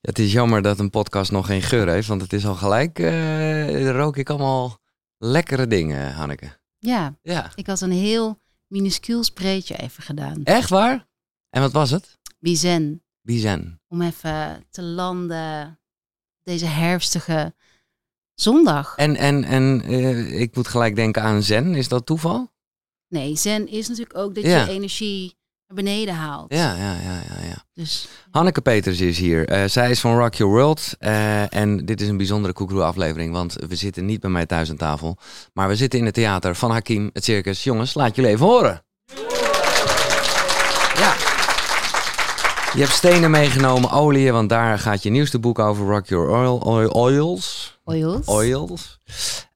Het is jammer dat een podcast nog geen geur heeft, want het is al gelijk, eh, rook ik allemaal lekkere dingen, Hanneke. Ja, Ja. ik had een heel minuscuul spreetje even gedaan. Echt waar? En wat was het? Bizen. Bizen. Om even te landen deze herfstige zondag. En, en, en eh, ik moet gelijk denken aan zen. Is dat toeval? Nee, zen is natuurlijk ook dat Ja. je energie naar beneden haalt. Ja, ja, ja, ja. ja. Dus Hanneke Peters is hier. Eh, zij is van Rock Your World. eh, en dit is een bijzondere Koekroe aflevering, want we zitten niet bij mij thuis aan tafel. Maar we zitten in het theater van Hakim, het circus. Jongens, laat jullie even horen. Ja. Je hebt stenen meegenomen, oliën, want daar gaat je nieuwste boek over. Rock Your Oil, oil Oils. oils. Oils.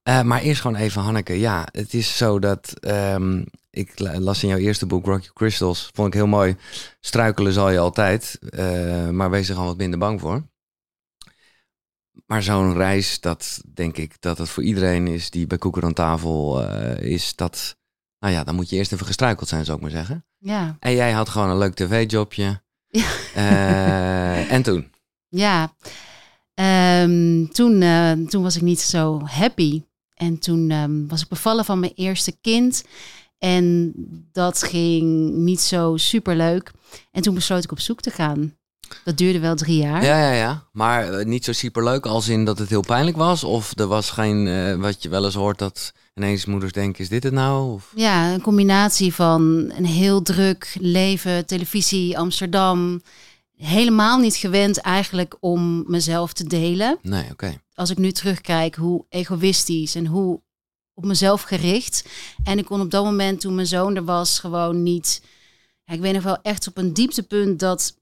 Eh, maar eerst gewoon even, Hanneke. Ja, het is zo dat... ehm, ik la- las in jouw eerste boek, Rock Your Crystals. Vond ik heel mooi. Struikelen zal je altijd. eh, maar wees er gewoon wat minder bang voor. Maar zo'n reis, dat denk ik dat het voor iedereen is die bij Koeker aan tafel eh, is. Dat, nou ja, dan moet je eerst even gestruikeld zijn, zou ik maar zeggen. Ja. En jij had gewoon een leuk tv-jobje. Ja. En toen? Ja, Ehm, toen, toen was ik niet zo happy. En toen ehm, was ik bevallen van mijn eerste kind. En dat ging niet zo super leuk. En toen besloot ik op zoek te gaan. Dat duurde wel drie jaar. Ja, ja, ja. Maar eh, niet zo superleuk als in dat het heel pijnlijk was? Of er was geen, eh, wat je wel eens hoort, dat ineens moeders denken, is dit het nou? Of... Ja, een combinatie van een heel druk leven, televisie, Amsterdam. Helemaal niet gewend eigenlijk om mezelf te delen. Nee, oké. Als ik nu terugkijk, hoe egoïstisch en hoe op mezelf gericht. En ik kon op dat moment, toen mijn zoon er was, gewoon niet... Ja, ik weet nog wel echt op een dieptepunt dat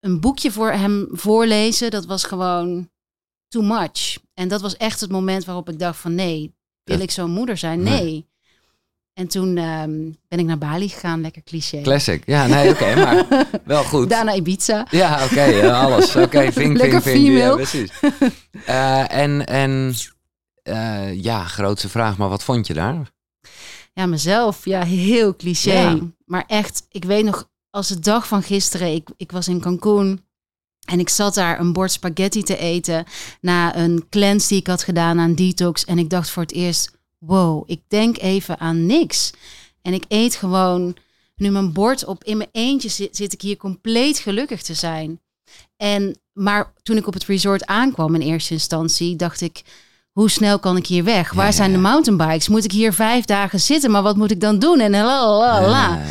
een boekje voor hem voorlezen, dat was gewoon too much. En dat was echt het moment waarop ik dacht van nee, wil Ja. ik zo'n moeder zijn? Nee. Nee. En toen ehm, ben ik naar Bali gegaan, lekker cliché. Classic. Ja, nee, oké, maar wel goed. Daarna Ibiza. Ja, oké, alles. Oké, vink, Lekker vink, vink. Ja, precies. Eh, en, en eh, ja, grootste vraag, maar wat vond je daar? Ja, mezelf. Ja, heel cliché. Ja. Maar echt, ik weet nog, als de dag van gisteren, ik, ik was in Cancún. En ik zat daar een bord spaghetti te eten na een cleanse die ik had gedaan aan detox. En ik dacht voor het eerst, wow, ik denk even aan niks. En ik eet gewoon nu mijn bord op. In mijn eentje zit, zit ik hier compleet gelukkig te zijn. En, maar toen ik op het resort aankwam in eerste instantie, dacht ik, hoe snel kan ik hier weg? Waar Ja, zijn ja, de mountainbikes? Moet ik hier vijf dagen zitten? Maar wat moet ik dan doen? En la la la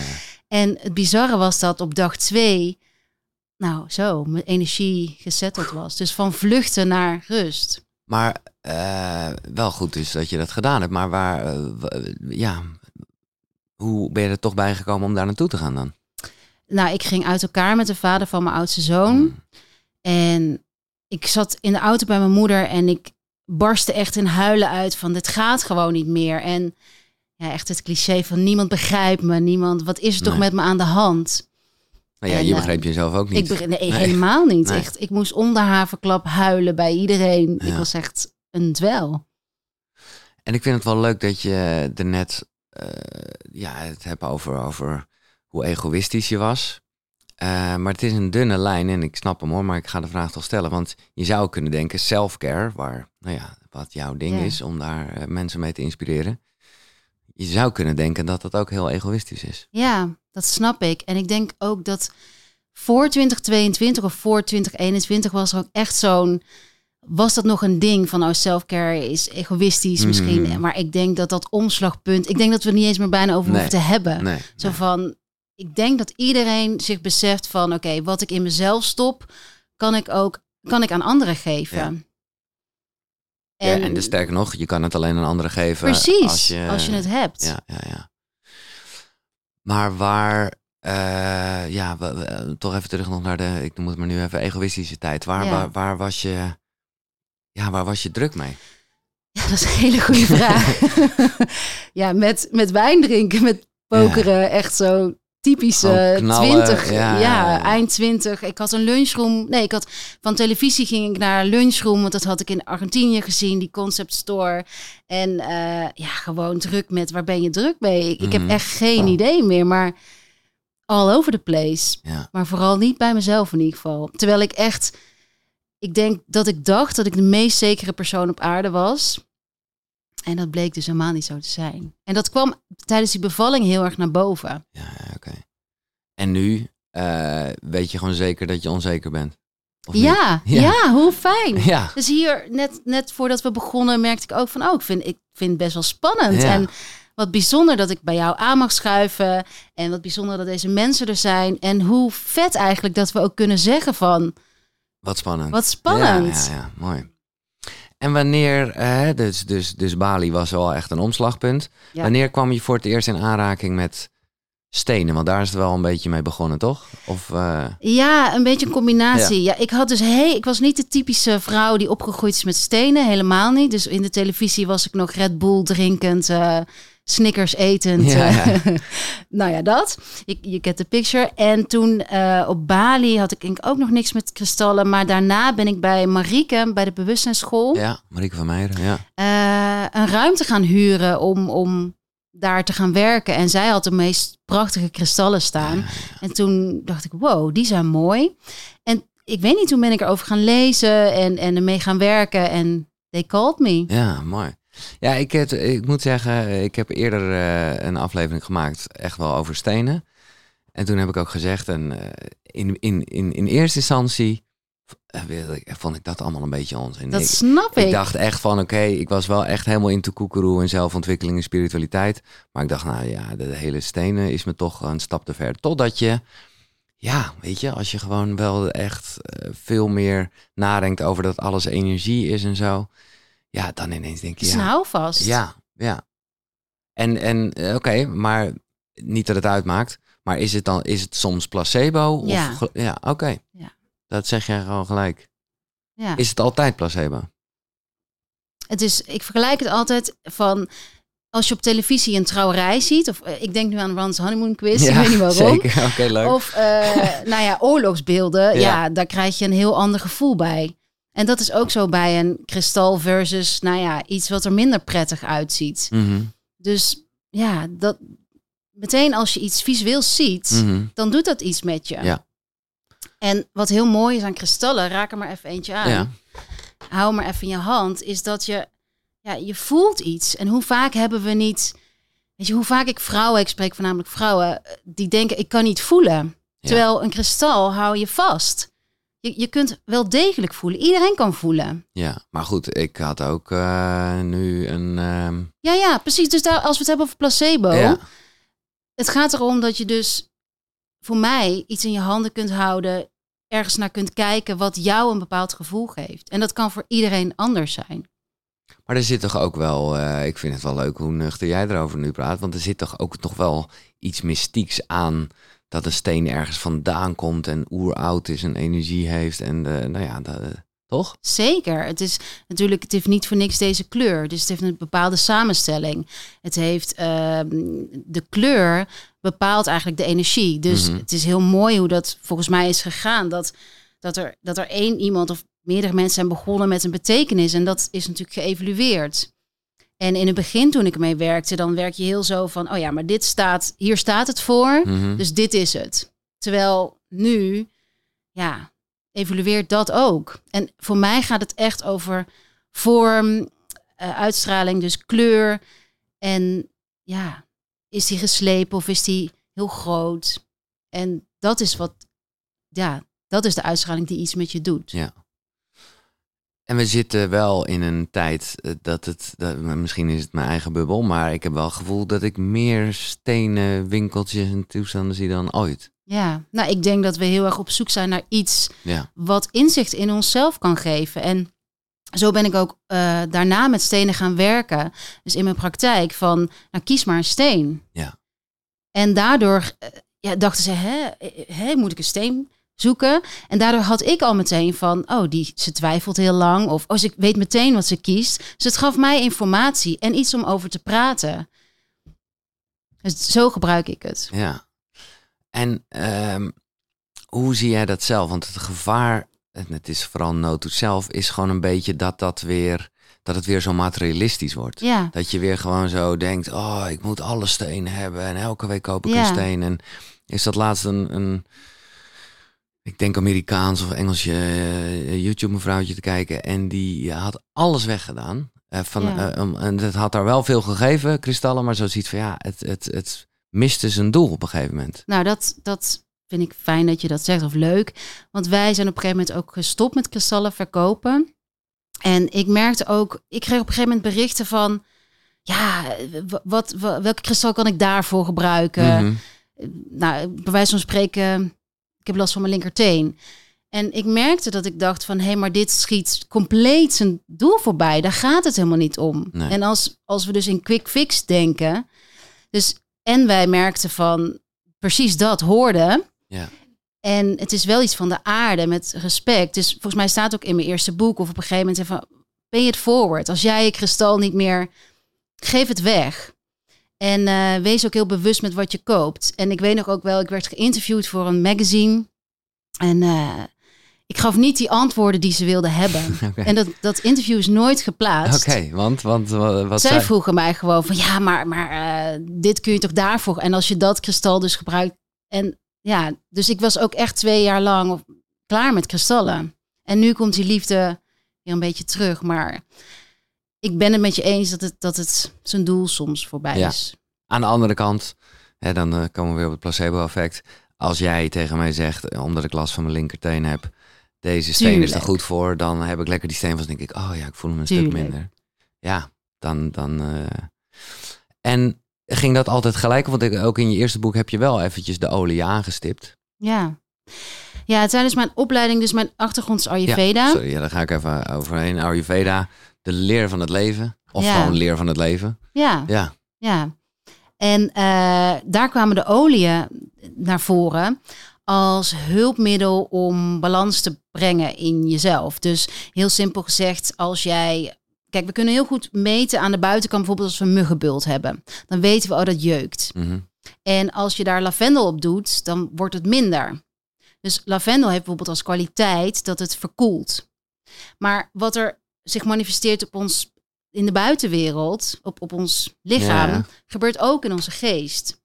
En het bizarre was dat op dag twee, nou zo, mijn energie gezetteld was. Dus van vluchten naar rust. Maar eh, wel goed dus dat je dat gedaan hebt. Maar waar, eh, ja, hoe ben je er toch bij gekomen om daar naartoe te gaan dan? Nou, ik ging uit elkaar met de vader van mijn oudste zoon. Hmm. En ik zat in de auto bij mijn moeder en ik barstte echt in huilen uit van dit gaat gewoon niet meer. En ja, echt het cliché van niemand begrijpt me, niemand, wat is er toch met me aan de hand? Nou ja, En, je eh, begreep jezelf ook niet. Ik nee, Nee. helemaal niet. Nee. Echt, ik moest om de haverklap huilen bij iedereen. Ik was echt een dwel. En ik vind het wel leuk dat je er net eh, ja, het hebt over, over hoe egoïstisch je was. Eh, maar het is een dunne lijn en ik snap hem hoor, maar ik ga de vraag toch stellen. Want je zou kunnen denken self-care, waar, nou ja, wat jouw ding Ja. is om daar mensen mee te inspireren. Je zou kunnen denken dat dat ook heel egoïstisch is. Ja, dat snap ik. En ik denk ook dat voor 2022 of voor 2021 was er ook echt zo'n... Was dat nog een ding van, oh, self-care is egoïstisch misschien. Mhm. Maar ik denk dat dat omslagpunt... Ik denk dat we het niet eens meer bijna over Nee. hoeven te hebben. Nee. Zo nee. van, ik denk dat iedereen zich beseft van... Oké, wat ik in mezelf stop, kan ik ook kan ik aan anderen geven. Ja. Ja, en dus sterker nog, je kan het alleen aan anderen geven. precies, Als je, het hebt. Ja, ja, ja. Maar waar, eh, ja, we- we- toch even terug nog naar de, ik noem het maar nu even egoïstische tijd. Waar, Ja. waar, waar was je, ja, waar was je druk mee? Ja, dat is een hele goede vraag. ja, met, met wijn drinken, met pokeren, echt zo typische knallen, 20, ja, ja, eind 20. Ik had een lunchroom. Nee, ik had van televisie ging ik naar een lunchroom, want dat had ik in Argentinië gezien, die concept store. En eh, ja, gewoon druk met waar ben je druk mee? Ik, ik Mhm. heb echt geen idee meer, maar all over the place. Ja. Maar vooral niet bij mezelf in ieder geval. Terwijl ik echt, ik denk dat ik dacht dat ik de meest zekere persoon op aarde was. En dat bleek dus helemaal niet zo te zijn. En dat kwam tijdens die bevalling heel erg naar boven. Ja, oké. En nu eh, weet je gewoon zeker dat je onzeker bent? Ja, Ja. ja, hoe fijn. Ja. Dus hier, net, net voordat we begonnen, merkte ik ook van, oh, ik vind, ik vind het best wel spannend. Ja. En wat bijzonder dat ik bij jou aan mag schuiven. En wat bijzonder dat deze mensen er zijn. En hoe vet eigenlijk dat we ook kunnen zeggen van, Wat spannend. wat spannend. Ja, ja, mooi. En wanneer, eh, dus, dus, dus Bali was wel echt een omslagpunt. Ja. Wanneer kwam je voor het eerst in aanraking met stenen? Want daar is het wel een beetje mee begonnen, toch? Of, eh, Ja, een beetje een combinatie. Ja. ik had dus hey, ik was niet de typische vrouw die opgegroeid is met stenen, helemaal niet. Dus in de televisie was ik nog Red Bull drinkend, eh Snickers etend. Ja, eh, ja. nou ja, dat. Je, je get the picture. En toen eh, op Bali had ik denk ik ook nog niks met kristallen. Maar daarna ben ik bij Marieke, bij de bewustzijnsschool, ja, Marieke van Meijeren, ja. eh, een ruimte gaan huren om, om daar te gaan werken. En zij had de meest prachtige kristallen staan. En toen dacht ik, wow, die zijn mooi. En ik weet niet, toen ben ik erover gaan lezen en, en ermee gaan werken. En they called me. Ja, mooi. Ja, ik, het, ik moet zeggen, ik heb eerder eh, een aflevering gemaakt, echt wel over stenen. En toen heb ik ook gezegd, en eh, in, in, in, in eerste instantie eh, vond ik dat allemaal een beetje onzin. Dat ik, snap ik. ik dacht echt van, oké, ik was wel echt helemaal into koekeroe en zelfontwikkeling en spiritualiteit. Maar ik dacht, nou ja, de, hele stenen is me toch een stap te ver. Totdat je, ja, weet je, als je gewoon wel echt veel meer nadenkt over dat alles energie is en zo. Ja, dan ineens denk je, ja, een houvast. ja, ja. En, en eh, oké, maar niet dat het uitmaakt. Maar is het dan, is het soms placebo? Of, Ja. ge- ja, oké. Ja. Dat zeg jij gewoon gelijk. Ja. Is het altijd placebo? Het is, ik vergelijk het altijd van als je op televisie een trouwerij ziet. Of eh, ik denk nu aan Ron's honeymoon quiz. ik weet niet waarom. Zeker, oké, leuk. Of eh, nou ja, oorlogsbeelden. Ja. Ja. daar krijg je een heel ander gevoel bij. En dat is ook zo bij een kristal versus, nou ja, iets wat er minder prettig uitziet. Mhm, Dus ja, dat meteen als je iets visueel ziet, mhm. dan doet dat iets met je. Ja. En wat heel mooi is aan kristallen, raak er maar even eentje aan. Ja. Hou maar even in je hand, is dat je, ja, je voelt iets. En hoe vaak hebben we niet, weet je, hoe vaak ik vrouwen, ik spreek voornamelijk vrouwen, eh, die denken ik kan niet voelen. Ja. Terwijl een kristal hou je vast. Je, je kunt wel degelijk voelen. Iedereen kan voelen. Ja, maar goed, ik had ook eh, nu een... ehm, Ja, ja, precies. Dus daar, als we het hebben over placebo, ja, het gaat erom dat je dus voor mij iets in je handen kunt houden, ergens naar kunt kijken wat jou een bepaald gevoel geeft. En dat kan voor iedereen anders zijn. maar er zit toch ook wel... eh, ik vind het wel leuk hoe nuchter jij erover nu praat. Want er zit toch ook nog wel iets mystieks aan... dat een steen ergens vandaan komt en oeroud is en energie heeft. En eh, nou ja, dat, toch? Zeker. Het is natuurlijk, het heeft niet voor niks deze kleur. Dus het heeft een bepaalde samenstelling. Het heeft ehm, de kleur bepaalt eigenlijk de energie. Dus Mhm. het is heel mooi hoe dat volgens mij is gegaan. Dat, dat, er, dat er één iemand of meerdere mensen zijn begonnen met een betekenis. En dat is natuurlijk geëvalueerd. En in het begin toen ik ermee werkte, dan werk je heel zo van, oh ja, maar dit staat, hier staat het voor. Mhm. Dus dit is het. Terwijl nu, ja, evolueert dat ook. En voor mij gaat het echt over vorm, eh, uitstraling, dus kleur. En ja, is die geslepen of is die heel groot? En dat is wat, ja, dat is de uitstraling die iets met je doet. Ja. En we zitten wel in een tijd eh, dat het, dat, misschien is het mijn eigen bubbel, maar ik heb wel het gevoel dat ik meer stenen, winkeltjes en toestanden zie dan ooit. Ja, nou, ik denk dat we heel erg op zoek zijn naar iets Ja, wat inzicht in onszelf kan geven. En zo ben ik ook eh, daarna met stenen gaan werken. Dus in mijn praktijk van, nou kies maar een steen. Ja. En daardoor eh, ja, dachten ze, hè, hè, moet ik een steen zoeken? En daardoor had ik al meteen van, oh, die, ze twijfelt heel lang. Of oh, ze weet meteen wat ze kiest. Dus het gaf mij informatie en iets om over te praten. Dus zo gebruik ik het. ja. En ehm, hoe zie jij dat zelf? Want het gevaar, en het is vooral nood zelf, is gewoon een beetje dat dat weer, dat het weer zo materialistisch wordt. Ja, Dat je weer gewoon zo denkt, oh, ik moet alle stenen hebben en elke week koop ik Ja. een steen. En is dat laatst een, een ik denk Amerikaans of Engels uh, YouTube mevrouwtje te kijken. En die had alles weggedaan. Uh, van, Ja. eh, en het had haar wel veel gegeven, kristallen. Maar zo ziet van ja, het, het, het miste zijn doel op een gegeven moment. Nou, dat, dat vind ik fijn dat je dat zegt of leuk. Want wij zijn op een gegeven moment ook gestopt met kristallen verkopen. En ik merkte ook, ik kreeg op een gegeven moment berichten van... Ja, wat, wa- welke kristal kan ik daarvoor gebruiken? Mhm. nou, bij wijze van spreken, ik heb last van mijn linkerteen. En ik merkte dat ik dacht van, hé, hey, maar dit schiet compleet zijn doel voorbij. Daar gaat het helemaal niet om. Nee. En als, als we dus in quick fix denken, dus en wij merkten van precies dat hoorden. Ja. En het is wel iets van de aarde met respect. Dus volgens mij staat ook in mijn eerste boek of op een gegeven moment van, pay it forward. Als jij je kristal niet meer, geef het weg. En eh, wees ook heel bewust met wat je koopt. En ik weet nog ook wel, ik werd geïnterviewd voor een magazine. En eh, ik gaf niet die antwoorden die ze wilden hebben. En dat, dat interview is nooit geplaatst. Oké, want, want wa- wat Zij zei... vroegen mij gewoon van ja, maar, maar eh, dit kun je toch daarvoor. En als je dat kristal dus gebruikt. En ja, dus ik was ook echt twee jaar lang klaar met kristallen. En nu komt die liefde weer een beetje terug. Maar ik ben het met je eens dat het, dat het zijn doel soms voorbij Ja. is. Aan de andere kant, hè, dan eh, komen we weer op het placebo-effect. Als jij tegen mij zegt, eh, omdat ik last van mijn linkerteen heb, deze steen is er goed voor, dan heb ik lekker die steen vast. denk ik, oh ja, ik voel me een Tuurlijk. stuk minder. Ja, dan. dan eh. En ging dat altijd gelijk? Want ook in je eerste boek heb je wel eventjes de olie aangestipt. Ja. Ja, tijdens mijn opleiding, dus mijn achtergrond is Ayurveda. Sorry, ja, daar ga ik even overheen. Ayurveda, de leer van het leven. Of Ja. gewoon leer van het leven. ja. Ja, Ja, en eh, daar kwamen de oliën naar voren als hulpmiddel om balans te brengen in jezelf. Dus heel simpel gezegd, als jij. Kijk, we kunnen heel goed meten aan de buitenkant, bijvoorbeeld als we een muggenbult hebben. Dan weten we, oh, dat jeukt. mhm. En als je daar lavendel op doet, dan wordt het minder. Dus lavendel heeft bijvoorbeeld als kwaliteit dat het verkoelt. Maar wat er zich manifesteert op ons in de buitenwereld, op, op ons lichaam, Ja. gebeurt ook in onze geest.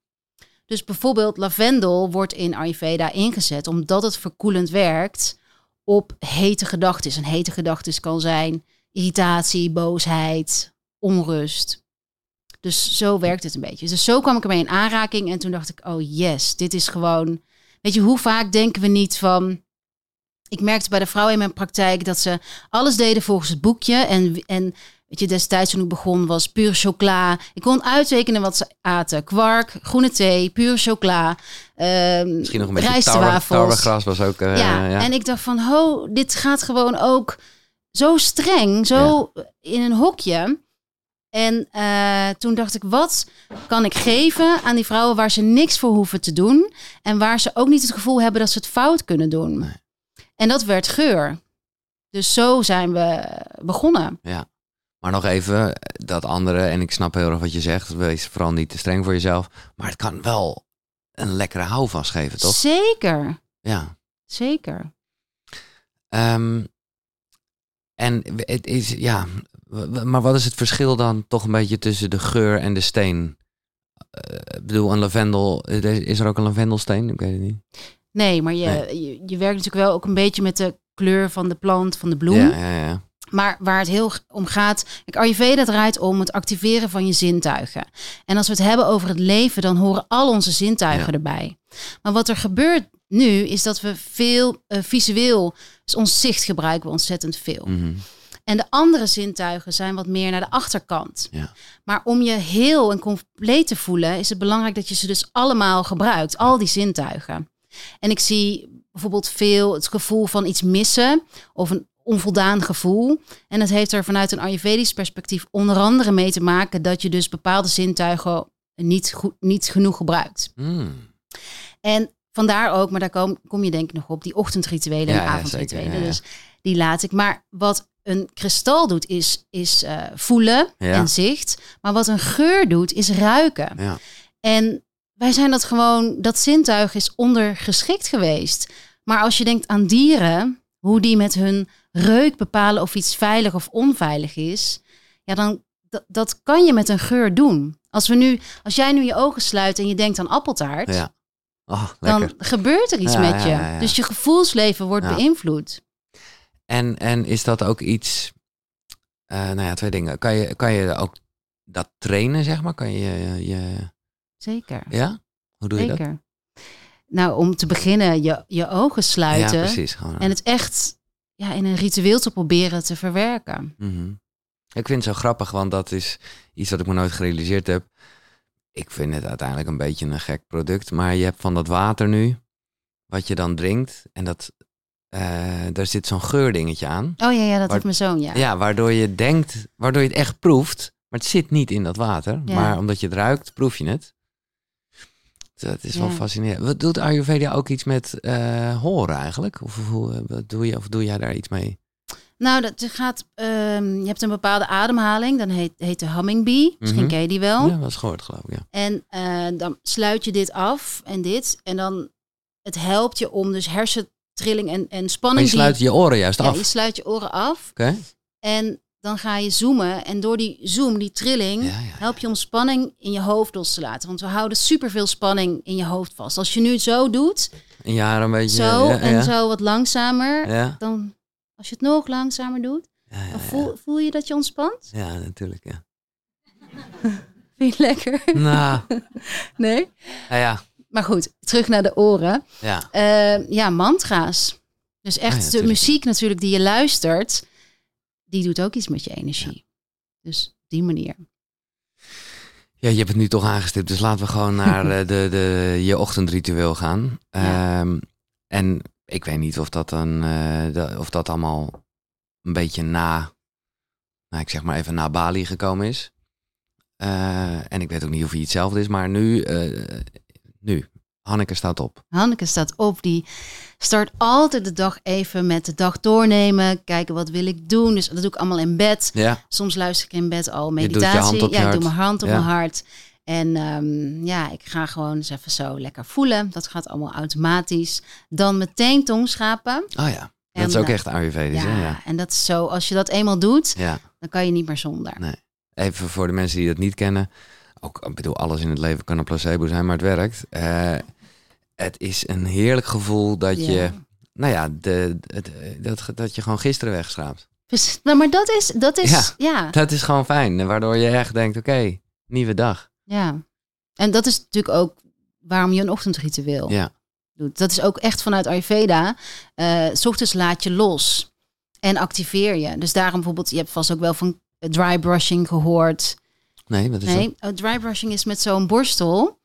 Dus bijvoorbeeld lavendel wordt in Ayurveda ingezet omdat het verkoelend werkt op hete gedachten. En hete gedachten kan zijn irritatie, boosheid, onrust. Dus zo werkt het een beetje. Dus zo kwam ik ermee in aanraking en toen dacht ik, oh yes, dit is gewoon... Weet je, hoe vaak denken we niet van... Ik merkte bij de vrouwen in mijn praktijk dat ze alles deden volgens het boekje. En, en weet je, destijds toen ik begon was puur chocola. Ik kon uittekenen wat ze aten. Kwark, groene thee, puur chocola. ehm, Misschien nog een beetje tarwegras was ook... eh, ja, ja. en ik dacht van, ho, dit gaat gewoon ook zo streng, zo in een hokje. En eh, toen dacht ik, wat kan ik geven aan die vrouwen waar ze niks voor hoeven te doen en waar ze ook niet het gevoel hebben dat ze het fout kunnen doen. En dat werd geur. Dus zo zijn we begonnen. Maar nog even, dat andere, en ik snap heel erg wat je zegt, wees vooral niet te streng voor jezelf. Maar het kan wel een lekkere houvast geven, toch? Zeker, Ja. zeker. Ehm, en het is, ja, maar wat is het verschil dan toch een beetje tussen de geur en de steen? Eh, ik bedoel, een lavendel, eh, is er ook een lavendelsteen? Ik weet het niet. Nee, maar je, Nee. je, je werkt natuurlijk wel ook een beetje met de kleur van de plant, van de bloem. Ja, ja, ja. Maar waar het heel om gaat, kijk, Ayurveda draait om het activeren van je zintuigen. En als we het hebben over het leven, dan horen al onze zintuigen erbij. Maar wat er gebeurt nu, is dat we veel eh, visueel, dus ons zicht gebruiken we ontzettend veel. Mhm. En de andere zintuigen zijn wat meer naar de achterkant. Ja. Maar om je heel en compleet te voelen, is het belangrijk dat je ze dus allemaal gebruikt, al die zintuigen. En ik zie bijvoorbeeld veel het gevoel van iets missen of een onvoldaan gevoel. En dat heeft er vanuit een Ayurvedisch perspectief onder andere mee te maken dat je dus bepaalde zintuigen niet, goed, niet genoeg gebruikt. Mm. En vandaar ook, maar daar kom, kom je denk ik nog op, die ochtendrituelen Ja, en ja, avondrituelen. zeker, ja, ja. Dus die laat ik. Maar wat een kristal doet, is, is eh, voelen en zicht. Maar wat een geur doet, is ruiken. Ja. En wij zijn dat gewoon, dat zintuig is ondergeschikt geweest. Maar als je denkt aan dieren, hoe die met hun reuk bepalen of iets veilig of onveilig is, ja, dan dat, kan je met een geur doen. Als we nu, als jij nu je ogen sluit en je denkt aan appeltaart, ja. Oh, dan gebeurt er iets Ja, met je. ja. Dus je gevoelsleven wordt beïnvloed. En, en is dat ook iets... eh, nou ja, twee dingen. Kan je, kan je ook dat trainen, zeg maar? Kan je... je Zeker. ja? Hoe doe je dat? Zeker. Nou, om te beginnen, je, je ogen Ja, sluiten. precies. Gewoon, en het echt ja, in een ritueel te proberen te verwerken. Mhm. Ik vind het zo grappig, want dat is iets wat ik me nooit gerealiseerd heb. Ik vind het uiteindelijk een beetje een gek product, maar je hebt van dat water nu, wat je dan drinkt, en dat, eh, daar zit zo'n geurdingetje aan. Oh ja, ja dat heeft mijn zoon, ja. Ja. waardoor je denkt, waardoor je het echt proeft, maar het zit niet in dat water. Ja. Maar omdat je het ruikt, proef je het. Dat is wel Ja. fascinerend. Wat doet Ayurveda ook iets met eh, horen eigenlijk? Of, hoe, wat doe je, of doe jij daar iets mee? Nou, dat gaat, ehm, je hebt een bepaalde ademhaling, dan heet, heet de humming bee. Misschien Mhm. ken je die wel. Ja, was gehoord geloof ik, ja. En eh, dan sluit je dit af en dit. En dan, het helpt je om dus hersentrilling en, en Maar spanning... je sluit je oren juist ja, af. je sluit je oren af. Oké? En dan ga je zoomen. En door die zoom, die trilling, Ja, ja. help je om spanning in je hoofd los te laten. Want we houden superveel spanning in je hoofd vast. Als je nu zo doet, Een jaar een beetje. zo ja, en ja. zo wat langzamer, Ja, dan als je het nog langzamer doet, ja, ja, dan ja. voel, voel je dat je ontspant? Ja, natuurlijk, ja. Vind je het lekker? Nou, Nee? ja, ja. Maar goed, terug naar de oren. ja. Eh, ja, mantra's. Dus echt Ah ja, de muziek natuurlijk die je luistert, die doet ook iets met je energie. Dus op die manier. Ja, je hebt het nu toch aangestipt, dus laten we gewoon naar eh, de, de, je ochtendritueel gaan. Ja. Ehm, en ik weet niet of dat dan, eh, de- of dat allemaal een beetje na, nou, ik zeg maar even na Bali gekomen is. Eh, en ik weet ook niet of hij hetzelfde is, maar nu, eh, nu, Hanneke staat op. Hanneke staat op, die start altijd de dag even met de dag doornemen. Kijken wat wil ik doen. Dus dat doe ik allemaal in bed. Ja, Soms luister ik in bed al meditatie. ja, ik hart. doe mijn hand op Ja. mijn hart. En ehm, ja, ik ga gewoon eens even zo lekker voelen. Dat gaat allemaal automatisch. Dan meteen tongschapen. oh ja. Dat is ook eh, echt Ayurvedisch, Ja? Ja. en dat is zo. Als je dat eenmaal doet, ja. dan kan je niet meer zonder. Nee. Even voor de mensen die dat niet kennen. Ook, ik bedoel, alles in het leven kan een placebo zijn, maar het werkt. Eh, het is een heerlijk gevoel dat je, Ja. nou ja, de, dat, dat je gewoon gisteren wegschraapt. Dus, nou, maar dat is, dat is, Ja. ja. ja, Dat is gewoon fijn. Waardoor je echt denkt, oké, nieuwe dag. En dat is natuurlijk ook waarom je een ochtendritueel Ja, doet. Dat is ook echt vanuit Ayurveda. Eh, s ochtends laat je los en activeer je. Dus daarom bijvoorbeeld, je hebt vast ook wel van dry brushing gehoord. nee, wat is dat? Nee, oh, dry brushing is met zo'n borstel.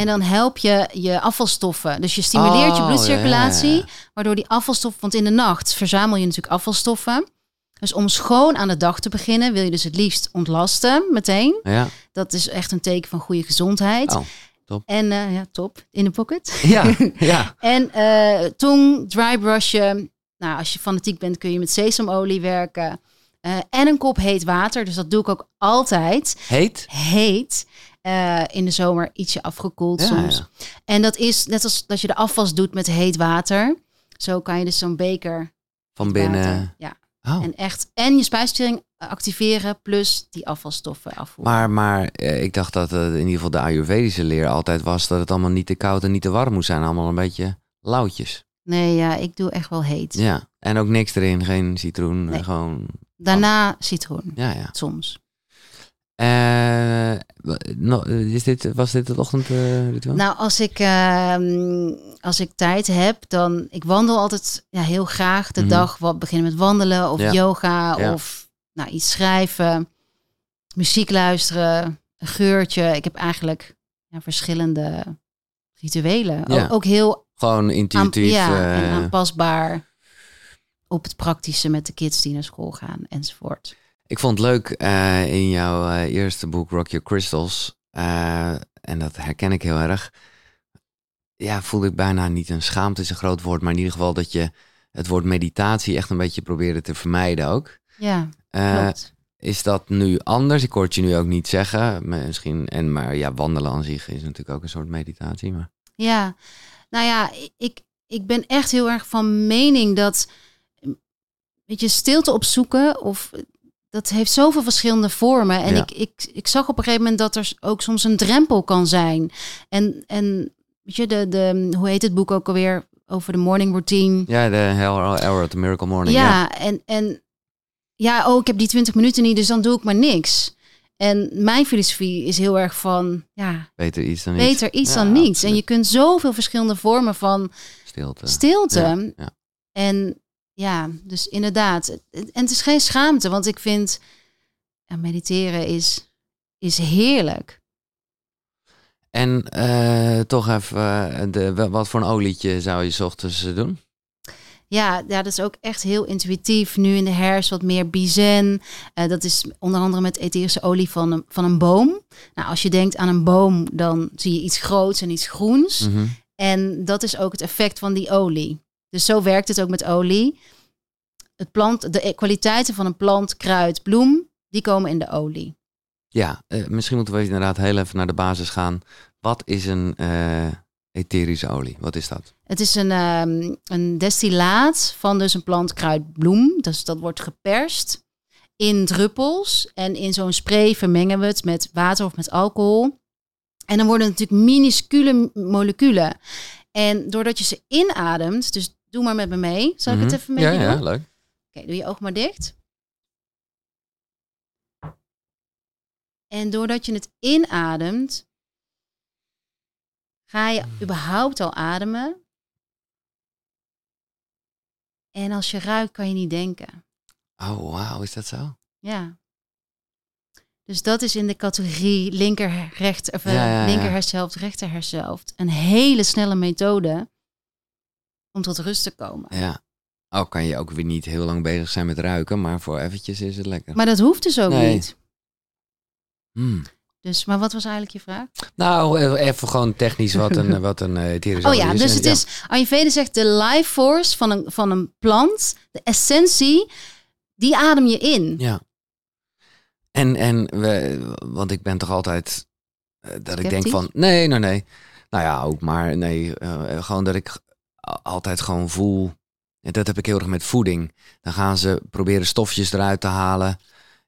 En dan help je je afvalstoffen. Dus je stimuleert je Oh, bloedcirculatie. Waardoor die afvalstoffen... Want in de nacht verzamel je natuurlijk afvalstoffen. Dus om schoon aan de dag te beginnen... wil je dus het liefst ontlasten meteen. Ja, Dat is echt een teken van goede gezondheid. Oh, top. En eh, ja, top. In de pocket. ja, ja. En eh, tong, dry brushen. Nou, als je fanatiek bent kun je met sesamolie werken. Eh, en een kop heet water. Dus dat doe ik ook altijd Heet? heet. Eh, in de zomer ietsje afgekoeld Ja, soms. ja. En dat is net als dat je de afwas doet met heet water. Zo kan je dus zo'n beker Van water, binnen. Ja, Oh. en echt en je spijsvertering activeren plus die afvalstoffen afvoeren. Maar, maar eh, ik dacht dat in ieder geval de Ayurvedische leer altijd was dat het allemaal niet te koud en niet te warm moest zijn. Allemaal een beetje lauwtjes. Nee, ja, ik doe echt wel heet. Ja, en ook niks erin, geen citroen, Nee. gewoon... Daarna citroen, Ja, ja. soms. Eh, wa- no, is dit, was dit het ochtendritueel? Nou, als ik, ehm, als ik tijd heb, dan... Ik wandel altijd ja, heel graag de Mhm. dag. Wat beginnen met wandelen of Ja. yoga Ja. of nou, iets schrijven. Muziek luisteren, een geurtje. Ik heb eigenlijk ja, verschillende rituelen. Ook, ook heel gewoon aan, intuïtief. ja, en eh, aanpasbaar op het praktische met de kids die naar school gaan enzovoort. Ik vond het leuk eh, in jouw eh, eerste boek Rock Your Crystals. eh, en dat herken ik heel erg. Ja, voelde ik bijna niet een schaamte is een groot woord. Maar in ieder geval dat je het woord meditatie echt een beetje probeerde te vermijden ook. Ja, klopt. Is dat nu anders? Ik hoor het je nu ook niet zeggen. Misschien, en, maar ja, wandelen aan zich is natuurlijk ook een soort meditatie. Maar... Ja, nou ja, ik, ik ben echt heel erg van mening dat weet je, stilte opzoeken of dat heeft zoveel verschillende vormen. En Ja. ik, ik, ik zag op een gegeven moment dat er ook soms een drempel kan zijn. En, en weet je, de, de, hoe heet het boek ook alweer? Over de morning routine. Ja, de Hell Hour the Miracle Morning. Ja, Ja, en, en ja, oh, ik heb die 20 minuten niet, dus dan doe ik maar niks. En mijn filosofie is heel erg van, ja, Beter iets dan niets. beter iets Ja, dan niets. En je kunt zoveel verschillende vormen van Stilte. stilte. En ja, dus inderdaad. En het is geen schaamte, want ik vind mediteren is, is heerlijk. En eh, toch even, eh, de, wat voor een olietje zou je 's ochtends eh, doen? Ja, ja, dat is ook echt heel intuïtief. Nu in de herfst wat meer bizen. Dat is onder andere met etherische olie van een, van een boom. Nou, als je denkt aan een boom, dan zie je iets groots en iets groens. Mhm. En dat is ook het effect van die olie. Dus zo werkt het ook met olie. Het plant, de kwaliteiten van een plant, kruid, bloem, die komen in de olie. Ja, eh, misschien moeten we inderdaad heel even naar de basis gaan. Wat is een eh, etherische olie? Wat is dat? Het is een, ehm, een destillaat van dus een plant, kruid, bloem. Dus dat wordt geperst in druppels. En in zo'n spray vermengen we het met water of met alcohol. En dan worden het natuurlijk minuscule moleculen. En doordat je ze inademt, dus doe maar met me mee. Zal ik Mhm. het even met Ja, je doen? ja, leuk. Oké, doe je oog maar dicht. En doordat je het inademt, ga je überhaupt al ademen. En als je ruikt, kan je niet denken. Oh, wauw, is dat zo? Ja. Dus dat is in de categorie linker, rechter, of, eh, Ja, ja, ja. linker hersenhelft, rechter hersenhelft. Een hele snelle methode om tot rust te komen. Ja. Oh, kan je ook weer niet heel lang bezig zijn met ruiken, maar voor eventjes is het lekker. Maar dat hoeft dus ook Nee. niet. Hmm. Dus, maar wat was eigenlijk je vraag? Nou, even gewoon technisch wat een, wat een eh, Oh ja, is. dus En het ja. is, Ayurveda zegt de life force van een, van een plant, de essentie, die adem je in. Ja. En, en we, want ik ben toch altijd eh, dat ik denk van, nee, nee, nee. Nou ja, ook maar nee, eh, gewoon dat ik altijd gewoon voel. En dat heb ik heel erg met voeding. Dan gaan ze proberen stofjes eruit te halen.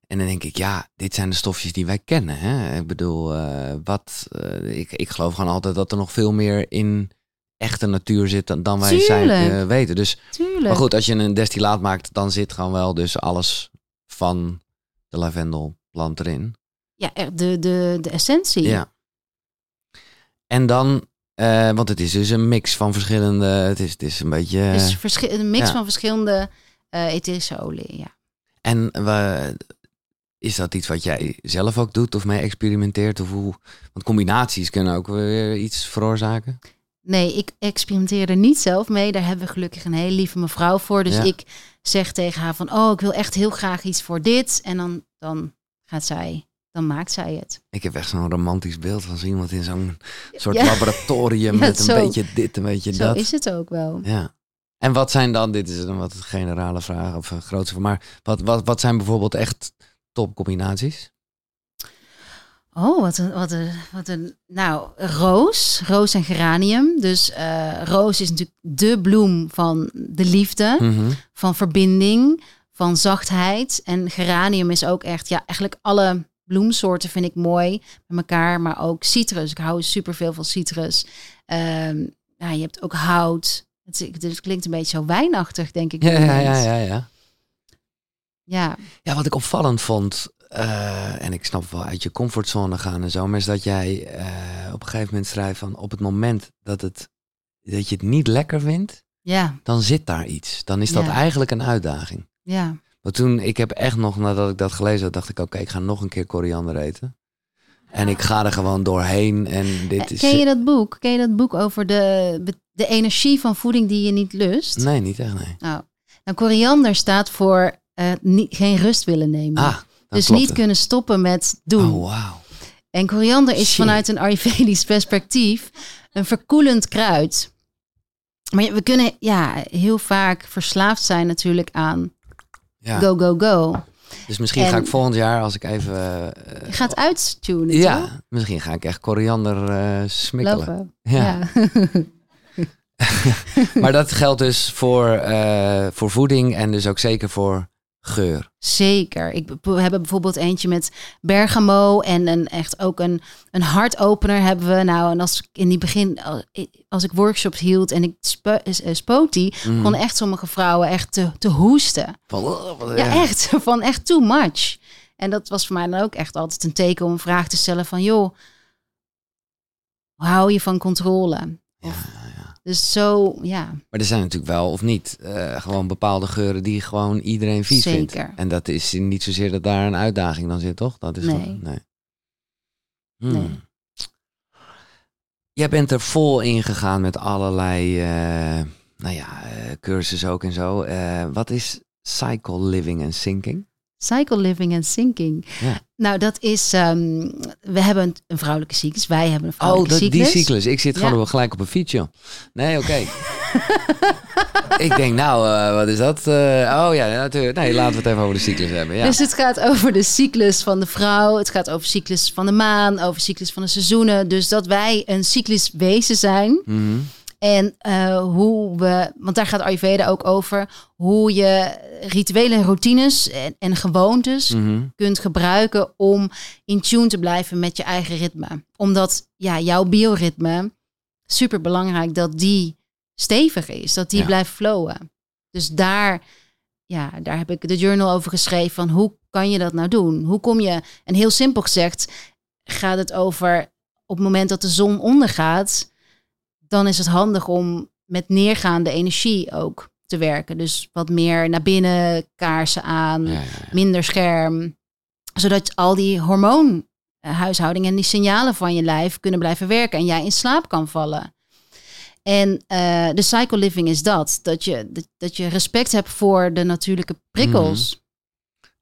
En dan denk ik, ja, dit zijn de stofjes die wij kennen. Hè? Ik bedoel, eh, wat, eh, ik, ik geloof gewoon altijd dat er nog veel meer in echte natuur zit dan, dan wij zijn, eh, weten. Dus Tuurlijk. maar goed, als je een destillaat maakt, dan zit gewoon wel dus alles van de lavendelplant erin. Ja, de, de, de essentie. Ja. En dan, eh, want het is dus een mix van verschillende, het is, het is een beetje... Dus verschi- een mix ja. van verschillende eh etherische olie. Ja. En we, is dat iets wat jij zelf ook doet of mee experimenteert? Of hoe, want combinaties kunnen ook weer iets veroorzaken. Nee, ik experimenteer er niet zelf mee. Daar hebben we gelukkig een hele lieve mevrouw voor. Dus Ja. ik zeg tegen haar van, oh, ik wil echt heel graag iets voor dit. En dan, dan gaat zij, dan maakt zij het. Ik heb echt zo'n romantisch beeld van zo iemand in zo'n soort Ja. laboratorium Ja, met een zo. beetje dit, een beetje Zo dat. is het ook wel. Ja. En wat zijn dan, dit is een wat generale vraag of een grootste, maar wat, wat, wat zijn bijvoorbeeld echt topcombinaties? Oh, wat een, wat een, wat een. Nou, roos, roos en geranium. Dus eh, roos is natuurlijk de bloem van de liefde, Mhm. van verbinding, van zachtheid. En geranium is ook echt, ja, eigenlijk alle bloemsoorten vind ik mooi met elkaar, maar ook citrus. Ik hou superveel van citrus. Ehm, ja, je hebt ook hout. Het, klinkt een beetje zo wijnachtig, denk ik. Ja, ja, ja, ja, ja. ja. Ja, wat ik opvallend vond, eh, en ik snap wel uit je comfortzone gaan en zo, maar is dat jij eh, op een gegeven moment schrijft van op het moment dat, het, dat je het niet lekker vindt, ja, dan zit daar iets. Dan is dat Ja. eigenlijk een uitdaging. ja. Maar toen, ik heb echt nog, nadat ik dat gelezen had, dacht ik, oké, ik ga nog een keer koriander eten. En ik ga er gewoon doorheen en dit is... Eh, Ken je dat boek? Ken je dat boek over de, de energie van voeding die je niet lust? Nee, niet echt, nee. Nou, nou, koriander staat voor eh, niet, geen rust willen nemen. Ah, dus niet het. kunnen stoppen met doen. Oh, wauw. En koriander is Shit. vanuit een Ayurvedisch perspectief een verkoelend kruid. Maar we kunnen ja, heel vaak verslaafd zijn natuurlijk aan Ja. go, go, go. Dus misschien ga ik volgend jaar, als ik even... eh, Je gaat uittunen, toch? ja, misschien ga ik echt koriander eh smikkelen. Lopen. Ja. Maar dat geldt dus voor, eh, voor voeding en dus ook zeker voor geur. Zeker. Ik, we hebben bijvoorbeeld eentje met bergamo en een, echt ook een, een hartopener hebben we. Nou, en als ik in die begin, als ik workshops hield en ik spo, eh, spoot die, Mhm. kon echt sommige vrouwen echt te, te hoesten. Van, oh, Ja, echt. Van echt too much. En dat was voor mij dan ook echt altijd een teken om een vraag te stellen van, joh, hoe hou je van controle? Ja, ja. Dus zo, ja, Maar er zijn natuurlijk wel, of niet, eh, gewoon bepaalde geuren die gewoon iedereen vies vindt. Zeker. En dat is niet zozeer dat daar een uitdaging dan zit, toch? Dat is Nee. toch- nee. Hmm. Nee. Jij bent er vol in gegaan met allerlei, eh, nou ja, eh, cursussen ook en zo. Wat is cycle living and sinking? Cycle living en sinking. Ja. Nou, dat is, ehm, we hebben een, een vrouwelijke cyclus. Wij hebben een Oh, vrouwelijke dat, die cyclus. cyclus. Ik zit gewoon wel gelijk op een fiets, joh. Nee, oké. ik denk, nou, eh, wat is dat? Eh, oh ja, natuurlijk. Nee, laten we het even over de cyclus hebben. Ja. Dus het gaat over de cyclus van de vrouw. Het gaat over cyclus van de maan, over cyclus van de seizoenen. Dus dat wij een cycluswezen zijn. Mhm. En eh, hoe we, want daar gaat Ayurveda ook over, hoe je rituelen en routines en, en gewoontes Mhm. kunt gebruiken om in tune te blijven met je eigen ritme. Omdat ja, jouw bioritme, super belangrijk dat die stevig is, dat die Ja. blijft flowen. Dus daar, ja, daar heb ik de journal over geschreven van hoe kan je dat nou doen? Hoe kom je, en heel simpel gezegd, gaat het over op het moment dat de zon ondergaat, dan is het handig om met neergaande energie ook te werken. Dus wat meer naar binnen, kaarsen aan, Ja, ja, ja. minder scherm. Zodat al die hormoonhuishouding en die signalen van je lijf kunnen blijven werken en jij in slaap kan vallen. En eh, de cycle living is dat. Dat je, dat, dat je respect hebt voor de natuurlijke prikkels.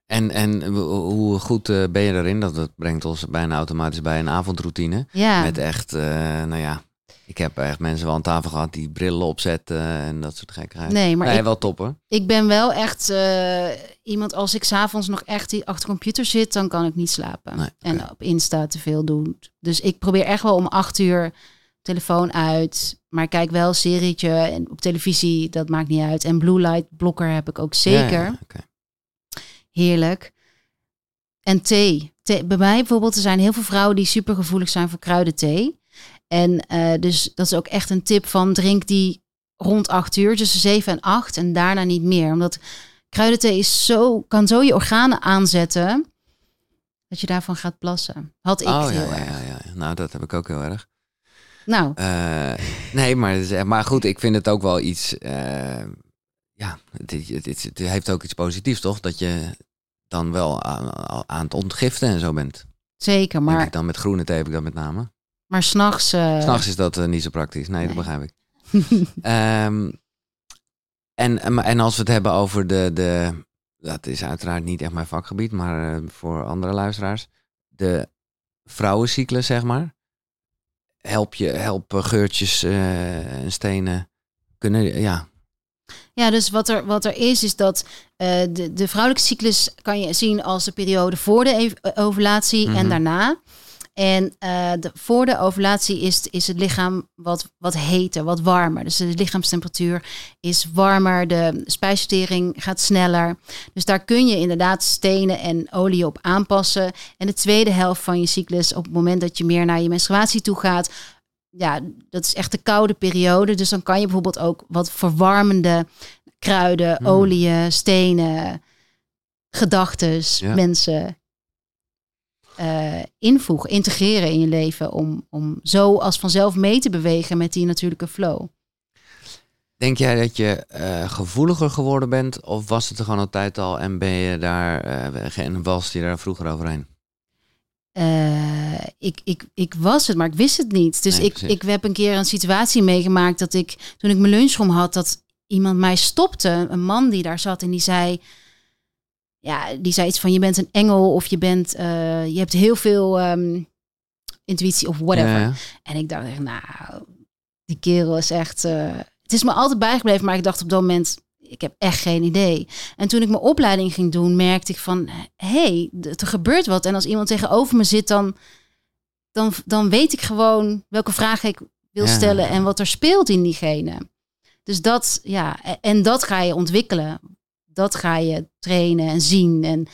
En, en hoe goed eh, ben je erin? Dat, dat brengt ons bijna automatisch bij een avondroutine. Ja, Met echt, eh, nou ja, ik heb echt mensen wel aan tafel gehad die brillen opzetten en dat soort gekkigheid. nee, maar nee, ik, wel top hoor. ik ben wel echt eh, iemand, als ik s'avonds nog echt achter de computer zit, dan kan ik niet slapen. Nee. En op Insta te veel doen. Dus ik probeer echt wel om acht uur telefoon uit. Maar ik kijk wel serietje en op televisie, dat maakt niet uit. En blue light blokker heb ik ook zeker. Ja. Heerlijk. En thee. thee. Bij mij bijvoorbeeld, er zijn heel veel vrouwen die super gevoelig zijn voor kruidenthee. En eh, dus dat is ook echt een tip van drink die rond acht uur, tussen zeven en acht en daarna niet meer. Omdat kruidenthee is zo, kan zo je organen aanzetten dat je daarvan gaat plassen. Had ik Oh ja, heel ja, erg. ja, ja. Nou, dat heb ik ook heel erg. Nou, Eh, nee, maar, maar goed, ik vind het ook wel iets. eh, ja, het, het, het, het heeft ook iets positiefs, toch? Dat je dan wel aan, aan het ontgiften en zo bent. zeker. Maar Maar, ik dan met groene thee heb ik dat met name. Maar s'nachts... eh S'nachts is dat eh, niet zo praktisch. Nee, dat begrijp ik. Ehm, en, en, als we het hebben over de, de. Dat is uiteraard niet echt mijn vakgebied, maar eh, voor andere luisteraars. De vrouwencyclus, zeg maar. Help je, helpen geurtjes en stenen kunnen. Ja. Ja, dus wat er, wat er is, is dat de, de vrouwelijke cyclus kan je zien als de periode voor de eh, ovulatie Mhm. en daarna. En eh, de, voor de ovulatie is, is het lichaam wat, wat heter, wat warmer. Dus de lichaamstemperatuur is warmer, de spijsvertering gaat sneller. Dus daar kun je inderdaad stenen en olie op aanpassen. En de tweede helft van je cyclus, op het moment dat je meer naar je menstruatie toe gaat, ja, dat is echt de koude periode. Dus dan kan je bijvoorbeeld ook wat verwarmende kruiden, Hmm. oliën, stenen, gedachtes, Ja. mensen eh, invoegen, integreren in je leven om, om zo als vanzelf mee te bewegen met die natuurlijke flow. Denk jij dat je eh, gevoeliger geworden bent? Of was het er gewoon altijd al en ben je daar. eh en was je daar vroeger overheen? Ik, ik, ik was het, maar ik wist het niet. Dus Nee, ik, precies. ik heb een keer een situatie meegemaakt dat ik, toen ik mijn lunchroom had, dat iemand mij stopte. Een man die daar zat en die zei, ja, die zei iets van je bent een engel of je bent, eh, je hebt heel veel ehm, intuïtie of whatever. Ja, ja. En ik dacht echt, nou, die kerel is echt. eh, het is me altijd bijgebleven, maar ik dacht op dat moment, ik heb echt geen idee. En toen ik mijn opleiding ging doen, merkte ik van, hé, hey, er gebeurt wat. En als iemand tegenover me zit, dan, dan, dan weet ik gewoon welke vragen ik wil Ja. stellen en wat er speelt in diegene. Dus dat, ja, en dat ga je ontwikkelen. Dat ga je trainen en zien. En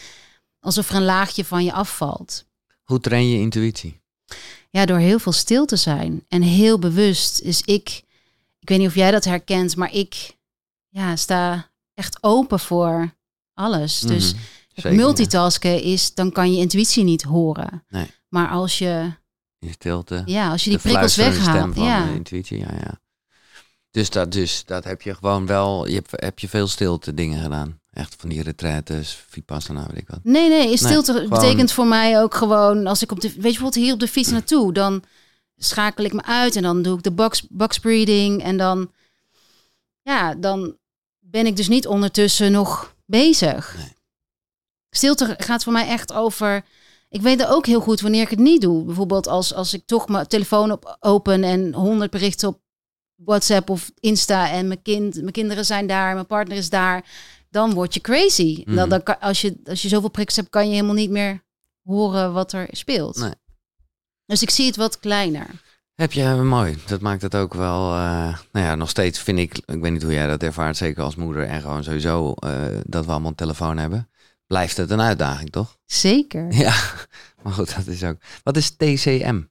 alsof er een laagje van je afvalt. Hoe train je intuïtie? Ja, door heel veel stil te zijn en heel bewust. Dus ik, ik weet niet of jij dat herkent, maar ik ja, sta echt open voor alles. Dus Mhm. Zeker, multitasken is, dan kan je intuïtie niet horen. Nee. Maar als je, In stilte. ja, als je die prikkels weghaalt, ja. intuïtie, ja, ja. Dus dat, dus dat heb je gewoon wel, je hebt, heb je veel stilte dingen gedaan. Echt van die retraites, vipassana, weet ik wat. Nee, nee, stilte betekent voor mij ook gewoon, als ik op de, weet je bijvoorbeeld hier op de fiets naartoe, dan schakel ik me uit en dan doe ik de box, box breathing en dan, ja, dan ben ik dus niet ondertussen nog bezig. Nee. Stilte gaat voor mij echt over, ik weet er ook heel goed wanneer ik het niet doe. Bijvoorbeeld als, als ik toch mijn telefoon op open en honderd berichten op WhatsApp of Insta en mijn, kind, mijn kinderen zijn daar, mijn partner is daar, dan word je crazy. Mhm. dan, dan kan, als, je, als je zoveel prikkels hebt, kan je helemaal niet meer horen wat er speelt. Nee. Dus ik zie het wat kleiner. Heb je, mooi. Dat maakt het ook wel, eh, nou ja, nog steeds vind ik, ik weet niet hoe jij dat ervaart, zeker als moeder en gewoon sowieso, eh, dat we allemaal een telefoon hebben. Blijft het een uitdaging, toch? Zeker. Ja, maar goed, dat is ook. Wat is TCM?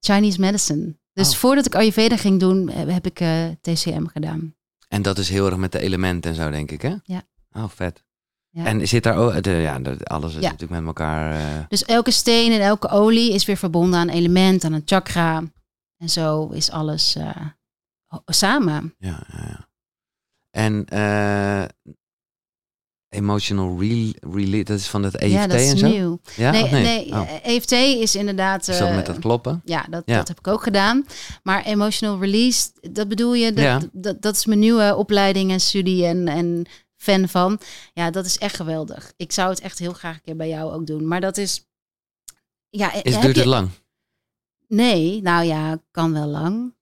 Chinese medicine. Dus Oh. voordat ik Ayurveda ging doen, heb heb ik eh, TCM gedaan. En dat is heel erg met de elementen en zo, denk ik, hè? Ja. Oh, vet. Ja. En zit daar ook, de, ja, alles is Ja. natuurlijk met elkaar. eh, Dus elke steen en elke olie is weer verbonden aan een element, aan een chakra. En zo is alles eh, samen. ja, ja, ja. En eh, emotional re release, dat is van het EFT ja, dat is en zo? nieuw. Ja, nee, nee, nee? Oh. eh, EFT is inderdaad... Is dat eh, met dat kloppen? Ja, dat, Ja. dat heb ik ook gedaan. Maar emotional release, dat bedoel je, dat, Ja. dat, dat is mijn nieuwe opleiding en studie en, en fan van. Ja, dat is echt geweldig. Ik zou het echt heel graag een keer bij jou ook doen. Maar dat is... Ja, Is, heb duurt je- het lang? Nee, nou ja, kan wel lang.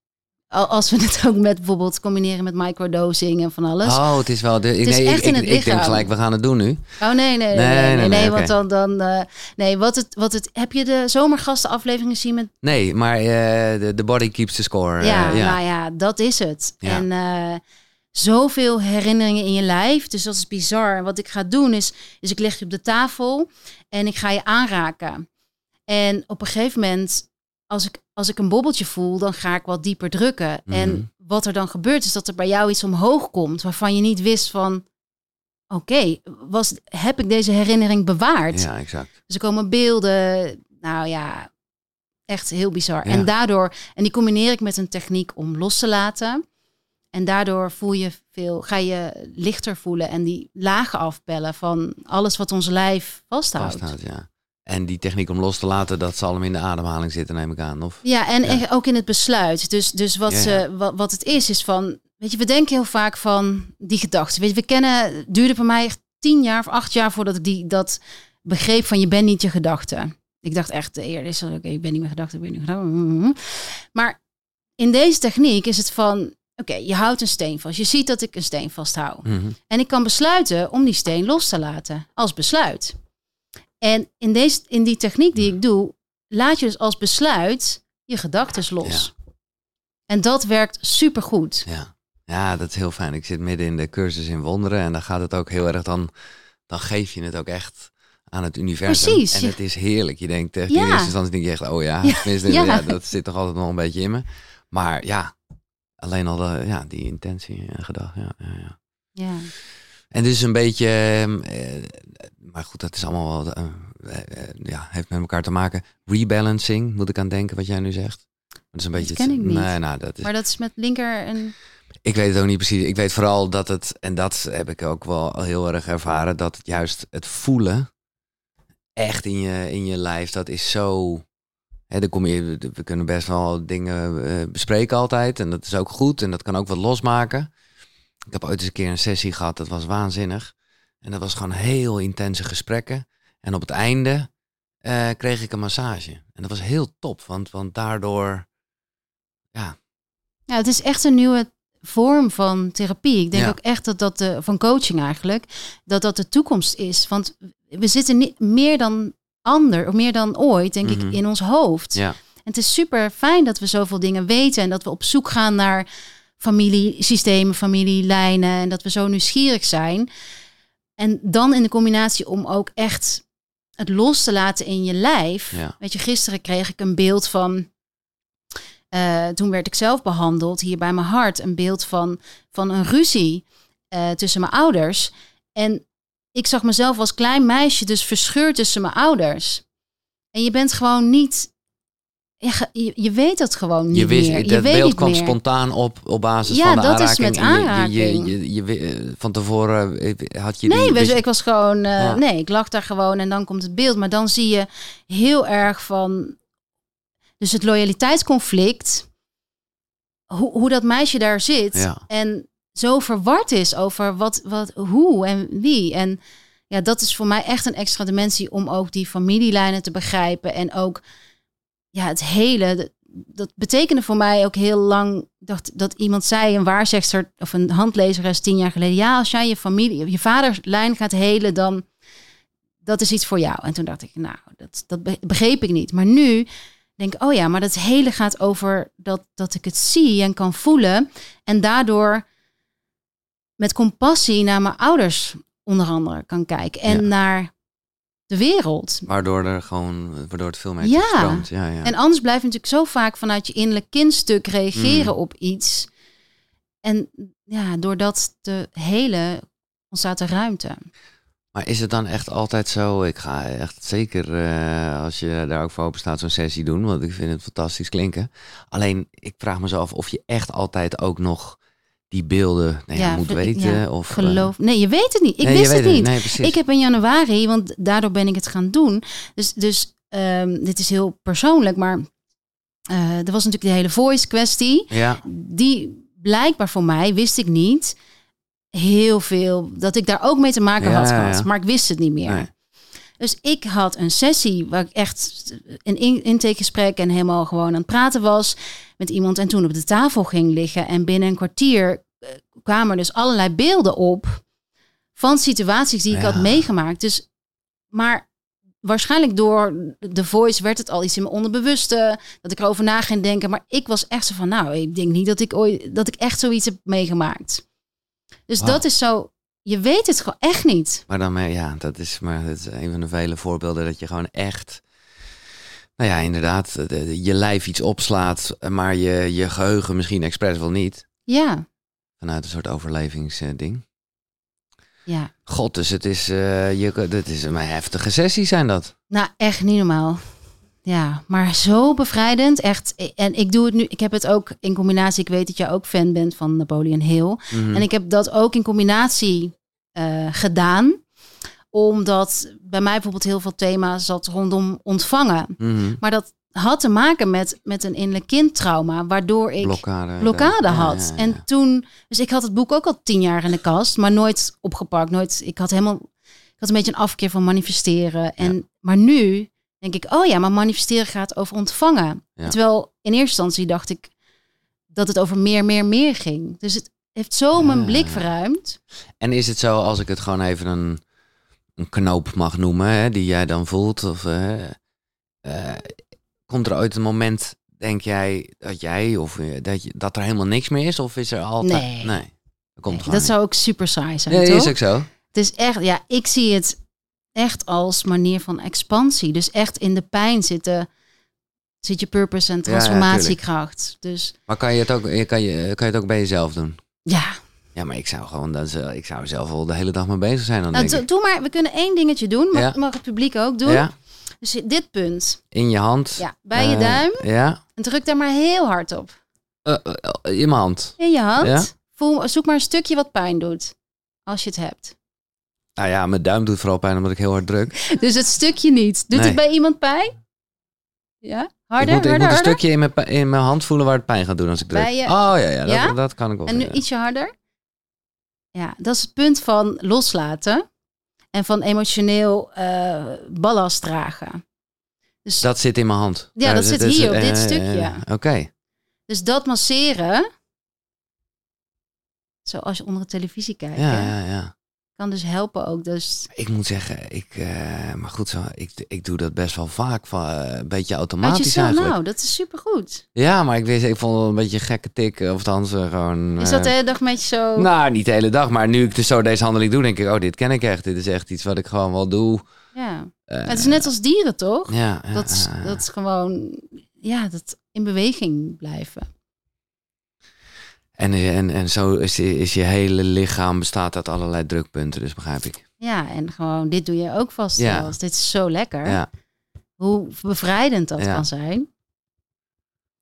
Al- Als we het ook met bijvoorbeeld combineren met microdosing en van alles. Oh, het is wel. De, is nee, echt ik, in ik, het ik denk lichaam. gelijk, we gaan het doen nu. Oh nee, nee, nee, Nee, nee, want dan, dan eh, nee, wat het, wat het, heb je de zomergasten aflevering gezien met Nee, maar eh, de, body keeps the score. eh, Ja, ja. nou ja, dat is het. Ja. En zoveel herinneringen in je lijf. Dus dat is bizar. En wat ik ga doen is, is ik leg je op de tafel en ik ga je aanraken. En op een gegeven moment, als ik, als ik een bobbeltje voel, dan ga ik wat dieper drukken. Mhm. En wat er dan gebeurt, is dat er bij jou iets omhoog komt waarvan je niet wist van, oké, was heb ik deze herinnering bewaard? ja, exact. Dus er komen beelden. Nou ja, echt heel bizar. Ja. En daardoor, en die combineer ik met een techniek om los te laten. En daardoor voel je veel, ga je lichter voelen en die lagen afpellen van alles wat ons lijf vasthoudt. Vasthoudt, ja. En die techniek om los te laten, dat zal hem in de ademhaling zitten, neem ik aan. Of? Ja, en Ja. ook in het besluit. Dus, dus wat, Ja, ja. Ze, wat, wat het is, is van, weet je, we denken heel vaak van die gedachten. Weet je, we kennen, het duurde voor mij echt tien jaar of acht jaar voordat ik die, dat begreep van je bent niet je gedachten. Ik dacht echt, eerder is oké, ik ben niet mijn gedachten, ik ben niet mijn gedachten. Maar in deze techniek is het van, oké, je houdt een steen vast. Je ziet dat ik een steen vasthoud. Mhm. En ik kan besluiten om die steen los te laten als besluit. En in, deze, in die techniek die ik doe, laat je dus als besluit je gedachten los. En dat werkt supergoed. Ja. ja, dat is heel fijn. Ik zit midden in de cursus in wonderen en dan gaat het ook heel erg, dan, dan geef je het ook echt aan het universum. Precies, En het is heerlijk. Je denkt echt, Ja. in eerste instantie denk je echt, oh ja, ja. ja, dat zit toch altijd nog een beetje in me. Maar ja, alleen al de, ja, die intentie en gedachte. Ja, ja, ja. En dus een beetje, ehm, eh, maar goed, dat is allemaal wel, eh, eh, ja, heeft met elkaar te maken. Rebalancing, moet ik aan denken wat jij nu zegt. Dat is een beetje. ken het- ik niet. Nee, nou, dat is. Maar dat is met linker en... Ik weet het ook niet precies. Ik weet vooral dat het, en dat heb ik ook wel heel erg ervaren, dat het juist het voelen echt in je, in je lijf, dat is zo. Hè, dan kom je, we kunnen best wel dingen bespreken altijd. En dat is ook goed. En dat kan ook wat losmaken. Ik heb ooit eens een keer een sessie gehad, dat was waanzinnig. En dat was gewoon heel intense gesprekken. En op het einde eh, kreeg ik een massage. En dat was heel top, want, want daardoor. Ja, Ja, het is echt een nieuwe vorm van therapie. Ik denk Ja. ook echt dat dat de, van coaching eigenlijk, dat dat de toekomst is. Want we zitten niet meer dan ander, of meer dan ooit, denk Mhm. ik, in ons hoofd. ja, En het is super fijn dat we zoveel dingen weten en dat we op zoek gaan naar familiesystemen, familielijnen en dat we zo nieuwsgierig zijn. En dan in de combinatie om ook echt het los te laten in je lijf. Ja. Weet je, gisteren kreeg ik een beeld van. eh, toen werd ik zelf behandeld hier bij mijn hart. Een beeld van, van een ruzie eh, tussen mijn ouders. En ik zag mezelf als klein meisje dus verscheurd tussen mijn ouders. En je bent gewoon niet. Ja, Je, je weet het gewoon niet Je wist, meer. Je dat weet beeld kwam meer. spontaan op op basis Ja, van de dat is met en je- je- aanraking. Je, je, eh, van tevoren eh, had je Nee, die, je- ik was gewoon. eh, Ja. Nee, ik lag daar gewoon en dan komt het beeld. Maar dan zie je heel erg van. Dus het loyaliteitsconflict. Hoe, hoe dat meisje daar zit. Ja. En zo verward is over wat, wat, hoe en wie. En ja, dat is voor mij echt een extra dimensie om ook die familielijnen te begrijpen. En ook ja, het hele. Dat, dat betekende voor mij ook heel lang. Dacht, dat iemand zei, een waarzegster of een handlezeres tien jaar geleden. Ja, als jij je familie, je vaderlijn gaat helen, dan dat is iets voor jou. En toen dacht ik, nou, dat, dat be- begreep ik niet. Maar nu denk ik, oh ja, maar dat hele gaat over dat, dat ik het zie en kan voelen. En daardoor met compassie naar mijn ouders onder andere kan kijken. En Ja. naar de wereld. Waardoor er gewoon, waardoor het veel meer Ja. stroomt. Ja, ja. En anders blijf je natuurlijk zo vaak vanuit je innerlijk kindstuk reageren Mm. op iets. En ja, door dat te hele ontstaat er ruimte. Maar is het dan echt altijd zo? Ik ga echt zeker, eh, als je daar ook voor open staat, zo'n sessie doen. Want ik vind het fantastisch klinken. Alleen, ik vraag me zo af of je echt altijd ook nog die beelden nou ja, moet weten. ja, of, eh, geloof. Nee, je weet het niet. Ik nee, wist het niet. Nee. Ik heb in januari, want daardoor ben ik het gaan doen. Dus, dus ehm, dit is heel persoonlijk, maar eh, er was natuurlijk de hele voice kwestie. Ja, Die blijkbaar voor mij, wist ik niet, heel veel, dat ik daar ook mee te maken had gehad. Maar ik wist het niet meer. Nee. Dus ik had een sessie waar ik echt een in- intakegesprek en helemaal gewoon aan het praten was met iemand. En toen op de tafel ging liggen. En binnen een kwartier eh, kwamen er dus allerlei beelden op van situaties die ik Ja. had meegemaakt. Dus, maar waarschijnlijk door de voice werd het al iets in mijn onderbewuste. Dat ik erover na ging denken. Maar ik was echt zo van, nou, ik denk niet dat ik ooit, dat ik echt zoiets heb meegemaakt. Dus dat is zo, je weet het gewoon echt niet. maar dan, eh, ja, dat is, maar dat is een van de vele voorbeelden dat je gewoon echt, nou ja, inderdaad, de- de- je lijf iets opslaat, maar je, je geheugen misschien expres wel niet. Ja, Vanuit een soort overlevingsding. ja. God, dus het is, eh je, dit is een heftige sessie zijn dat. Nou, echt niet normaal. Ja, maar zo bevrijdend. Echt. En ik doe het nu. Ik heb het ook in combinatie. Ik weet dat jij ook fan bent van Napoleon Hill. Mhm. En ik heb dat ook in combinatie eh, gedaan. Omdat bij mij bijvoorbeeld heel veel thema's zat rondom ontvangen. Mhm. Maar dat had te maken met, met een innerlijk kindtrauma. Waardoor ik blokkade. blokkade Ja, had. ja, ja. En toen, dus ik had het boek ook al tien jaar in de kast, maar nooit opgepakt. Nooit, ik had helemaal, ik had een beetje een afkeer van manifesteren. En, Maar nu denk ik, oh ja, maar manifesteren gaat over ontvangen. Ja. Terwijl in eerste instantie dacht ik dat het over meer, meer, meer ging. Dus het heeft zo mijn Ja. blik verruimd. En is het zo, als ik het gewoon even een, een knoop mag noemen, hè, die jij dan voelt? Of, eh, eh, komt er ooit een moment, denk jij, dat jij of eh, dat, je, dat er helemaal niks meer is? Of is er altijd. Nee. nee dat komt Nee, gewoon dat zou ook super saai zijn. Nee, toch? is ook zo. Het is echt, ja, ik zie het echt als manier van expansie. Dus echt in de pijn zitten, zit je purpose en ja, transformatiekracht. dus Maar kan je, het ook, je- kan, je, kan je het ook bij jezelf doen? ja, Ja, maar ik zou gewoon, dat eh, ik zou zelf wel de hele dag mee bezig zijn dan nou, denk doe, doe maar. We kunnen één dingetje doen. Mag, Ja. mag het publiek ook doen? Ja, Dus dit punt, in je hand. ja, bij je Eh, duim. Ja, En druk daar maar heel hard op. Eh, in mijn hand. In je hand. Ja. Voel, zoek maar een stukje wat pijn doet. Als je het hebt. Nou ja, mijn duim doet vooral pijn omdat ik heel hard druk. Dus het stukje niet. Doet Nee. het bij iemand pijn? Ja? Harder, ik moet, ik harder, moet een harder? stukje in mijn, in mijn hand voelen waar het pijn gaat doen als ik druk. Bij je- Oh ja, ja, dat, Ja? dat kan ik wel. En nu ietsje harder. Ja, dat is het punt van loslaten. En van emotioneel eh, ballast dragen. Dus Dat zit in mijn hand. Ja, Eh, dat zit hier op dit eh, stukje. Oké. Dus dat masseren. Zoals je onder de televisie kijkt. Ja, ja, ja. Kan dus helpen ook. Dus Ik moet zeggen, ik, eh, maar goed, zo, ik, ik doe dat best wel vaak, van, eh, een beetje uit automatisch eigenlijk. nou, dat is supergoed. Ja, maar ik, wist, ik vond het een beetje een gekke tik, of althans eh, gewoon... Is dat eh, de hele dag met je zo... Nou, niet de hele dag, maar nu ik dus zo deze handeling doe, denk ik, oh, dit ken ik echt. Dit is echt iets wat ik gewoon wel doe. ja. Eh, Het is net als dieren, toch? Ja, dat, is, dat is gewoon, ja, dat in beweging blijven. En, en, en zo is, is je hele lichaam bestaat uit allerlei drukpunten, dus begrijp ik. Ja, en gewoon, dit doe je ook vast Ja. Dit is zo lekker. Ja. Hoe bevrijdend dat Ja. kan zijn.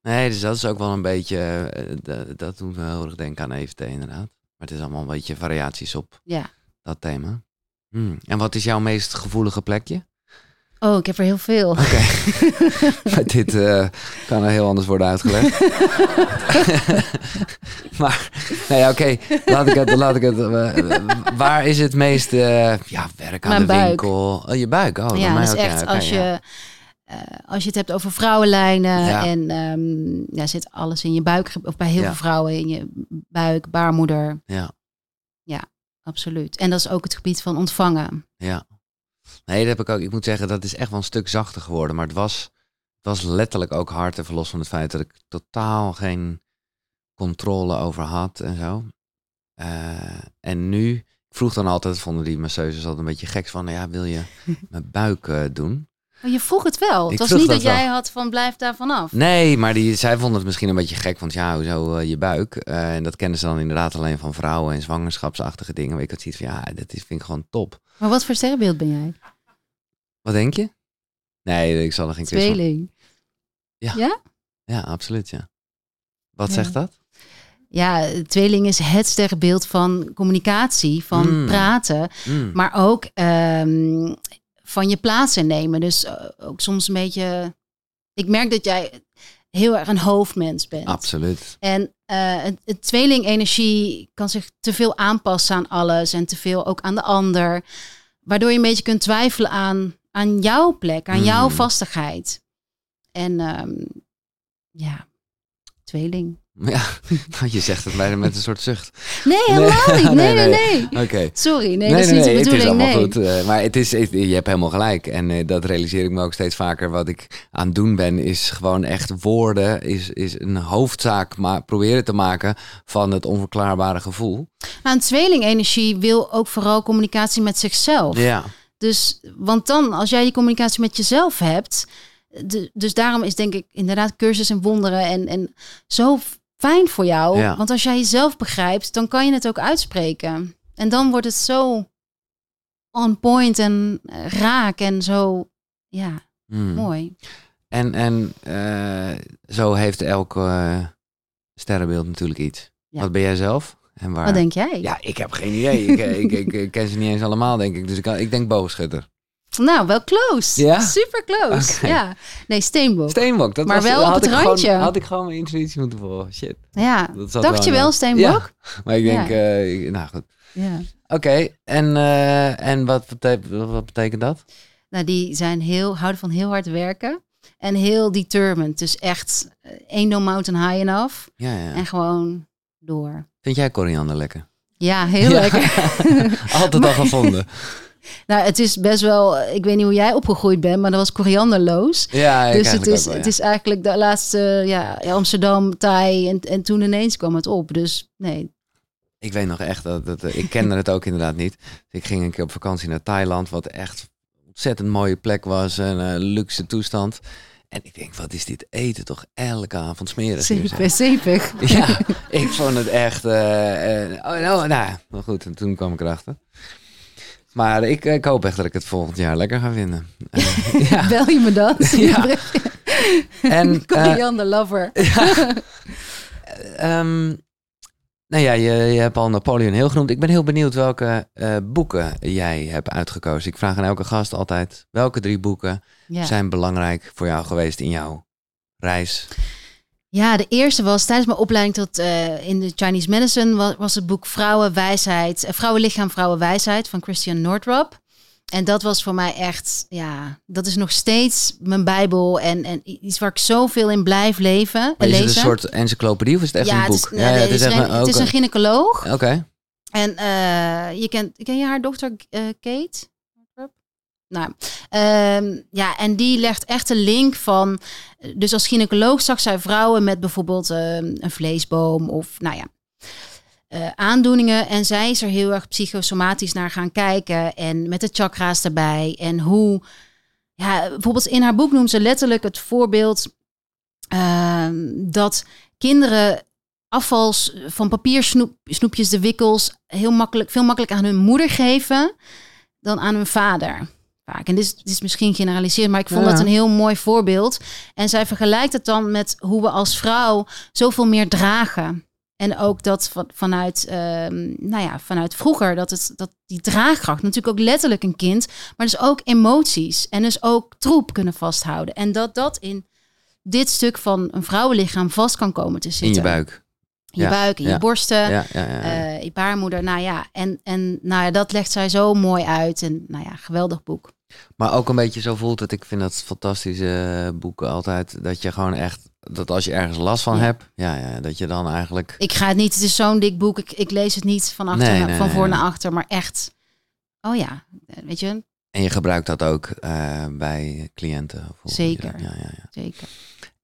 Nee, dus dat is ook wel een beetje, eh, dat, dat doet me heel erg denken aan EFT inderdaad. Maar het is allemaal een beetje variaties op Ja. dat thema. Hmm. En wat is jouw meest gevoelige plekje? Oh, ik heb er heel veel. Oké, maar dit eh, kan er heel anders worden uitgelegd. maar, nee, oké, laat ik het, laat ik het, eh, waar is het meest, eh, ja, werk aan Mijn de buik. winkel? Oh, je buik, oh, ja, mij dat is ook, echt als, je, ja. als je het hebt over vrouwenlijnen Ja. en ehm, ja, zit alles in je buik, of bij heel Ja. veel vrouwen in je buik, baarmoeder, Ja, absoluut. En dat is ook het gebied van ontvangen. ja. Nee, dat heb ik ook, ik moet zeggen, dat is echt wel een stuk zachter geworden, maar het was, het was letterlijk ook hard, even los van het feit dat ik totaal geen controle over had en zo. Eh, en nu, ik vroeg dan altijd, vonden die masseuses altijd een beetje gek van, ja, wil je mijn buik eh, doen? Maar je vroeg het wel. Ik het was niet dat, jij had van blijf daar vanaf. Nee, maar die, zij vonden het misschien een beetje gek, want ja, hoezo eh, je buik? En dat kennen ze dan inderdaad alleen van vrouwen en zwangerschapsachtige dingen. Maar ik had zoiets van, ja, dat is, vind ik gewoon top. Maar wat voor sterrenbeeld ben jij? Wat denk je? Nee, ik zal er geen quiz van- Tweeling. Ja, absoluut, ja. Wat Ja. zegt dat? Ja, tweeling is het sterrenbeeld van communicatie, van Mm. praten. Mm, Maar ook ehm, van je plaats innemen. Dus eh, ook soms een beetje... Ik merk dat jij heel erg een hoofdmens bent. absoluut. En het, het tweeling-energie kan zich te veel aanpassen aan alles en te veel ook aan de ander. Waardoor je een beetje kunt twijfelen aan, aan jouw plek, aan jouw Mm. vastigheid. En ehm, ja, tweeling. Ja, je zegt het bijna met een soort zucht. Nee, helemaal niet. Nee, nee, nee, nee. Oké. Sorry, nee, dat is niet de het is bedoeling. allemaal Nee. goed. eh, maar het is, het- je hebt helemaal gelijk. En eh, dat realiseer ik me ook steeds vaker. Wat ik aan het doen ben, is gewoon echt woorden. Is, is een hoofdzaak maar proberen te maken van het onverklaarbare gevoel. Nou, een tweeling-energie wil ook vooral communicatie met zichzelf. Ja. Dus, want dan, als jij die communicatie met jezelf hebt, de, dus daarom is denk ik inderdaad cursus en wonderen en, en zo fijn voor jou. Ja. Want als jij jezelf begrijpt, dan kan je het ook uitspreken. En dan wordt het zo on point en eh, raak en zo, ja, Hmm. mooi. En, en eh, zo heeft elk eh, sterrenbeeld natuurlijk iets. Ja. Wat ben jij zelf? En waar? Wat denk jij? Ja, ik heb geen idee. ik, ik, ik, ik ken ze niet eens allemaal, denk ik. Dus ik, kan- ik denk boogschutter. Nou, wel close. Ja? Super close. Ja. Nee, steenbok. Steenbok. Dat Maar was, wel op had het ik randje. Gewoon, had ik gewoon mijn intuïtie moeten volgen. Shit. ja. Dat Dacht je wel steenbok? Maar ik denk, Ja. eh, ik- nou goed. ja. Oké, en, eh, en wat, betekent, wat betekent dat? Nou, die zijn heel, houden van heel hard werken. En heel determined. Dus echt, eh, ain't no mountain high enough. Ja, ja. En gewoon door. Vind jij koriander lekker? Ja, heel lekker. Altijd al gevonden. Nou, het is best wel, ik weet niet hoe jij opgegroeid bent, maar dat was korianderloos. Ja, ik dus het is, het is eigenlijk de laatste, ja, Amsterdam, Thai. En, en toen ineens kwam het op. Dus nee, Ik weet nog echt dat, dat ik kende het ook inderdaad niet. Ik ging een keer op vakantie naar Thailand, wat echt ontzettend mooie plek was, een luxe toestand. En ik denk, wat is dit eten toch elke avond smerig zeepig, zeepig. Ja, ik vond het echt. eh, eh, oh, nou, nou, maar goed, en toen kwam ik erachter. Maar ik, ik hoop echt dat ik het volgend jaar lekker ga vinden. Eh, ja. Bel je me dan? Ja. En eh, Koriander lover. ehm, nou ja, je, je hebt al Napoleon heel genoemd. Ik ben heel benieuwd welke eh, boeken jij hebt uitgekozen. Ik vraag aan elke gast altijd: welke drie boeken Ja. zijn belangrijk voor jou geweest in jouw reis? Ja, de eerste was tijdens mijn opleiding tot eh, in de Chinese medicine was, was het boek Vrouwenwijsheid, uh, Vrouwenlichaam, Vrouwenwijsheid van Christian Nordrop. En dat was voor mij echt, ja, dat is nog steeds mijn bijbel en, en iets waar ik zoveel in blijf leven en Maar is lezen. het een soort encyclopedie of is het echt ja, een het boek? is, nee, het, is een, een- het is oké. een gynaecoloog Oké. En eh, je kent, ken je haar dochter eh, Kate? Nou, ehm, ja, en die legt echt een link van. Dus als gynaecoloog zag zij vrouwen met bijvoorbeeld ehm, een vleesboom of, nou ja, eh, aandoeningen. En zij is er heel erg psychosomatisch naar gaan kijken. En met de chakra's erbij. En hoe. Ja, bijvoorbeeld in haar boek noemt ze letterlijk het voorbeeld ehm, dat kinderen afvals van papiersnoepjes, de wikkels, heel makkelijk, veel makkelijker aan hun moeder geven dan aan hun vader. Vaak. En dit is, dit is misschien generaliseerd, maar ik vond Ja. dat een heel mooi voorbeeld. En zij vergelijkt het dan met hoe we als vrouw zoveel meer dragen. En ook dat van, vanuit, ehm, nou ja, vanuit vroeger, dat, het, dat die draagkracht, natuurlijk ook letterlijk een kind, maar dus ook emoties en dus ook troep kunnen vasthouden. En dat dat in dit stuk van een vrouwenlichaam vast kan komen te In zitten. je buik. In je Ja, buik, in ja, je borsten, Ja, ja, ja. ja. eh, je baarmoeder. Nou ja, en, en nou ja, dat legt zij zo mooi uit. En nou ja, geweldig boek. Maar ook een beetje zo voelt het. Ik vind dat fantastische boeken altijd. Dat je gewoon echt, dat als je ergens last van Ja. hebt, ja, ja, dat je dan eigenlijk. Ik ga het niet, het is zo'n dik boek. Ik, ik lees het niet van, achter Nee, naar- nee, van voor nee. naar achter, maar echt. Oh ja, weet je, En je gebruikt dat ook eh, bij cliënten. Zeker. Ja, ja, ja. zeker.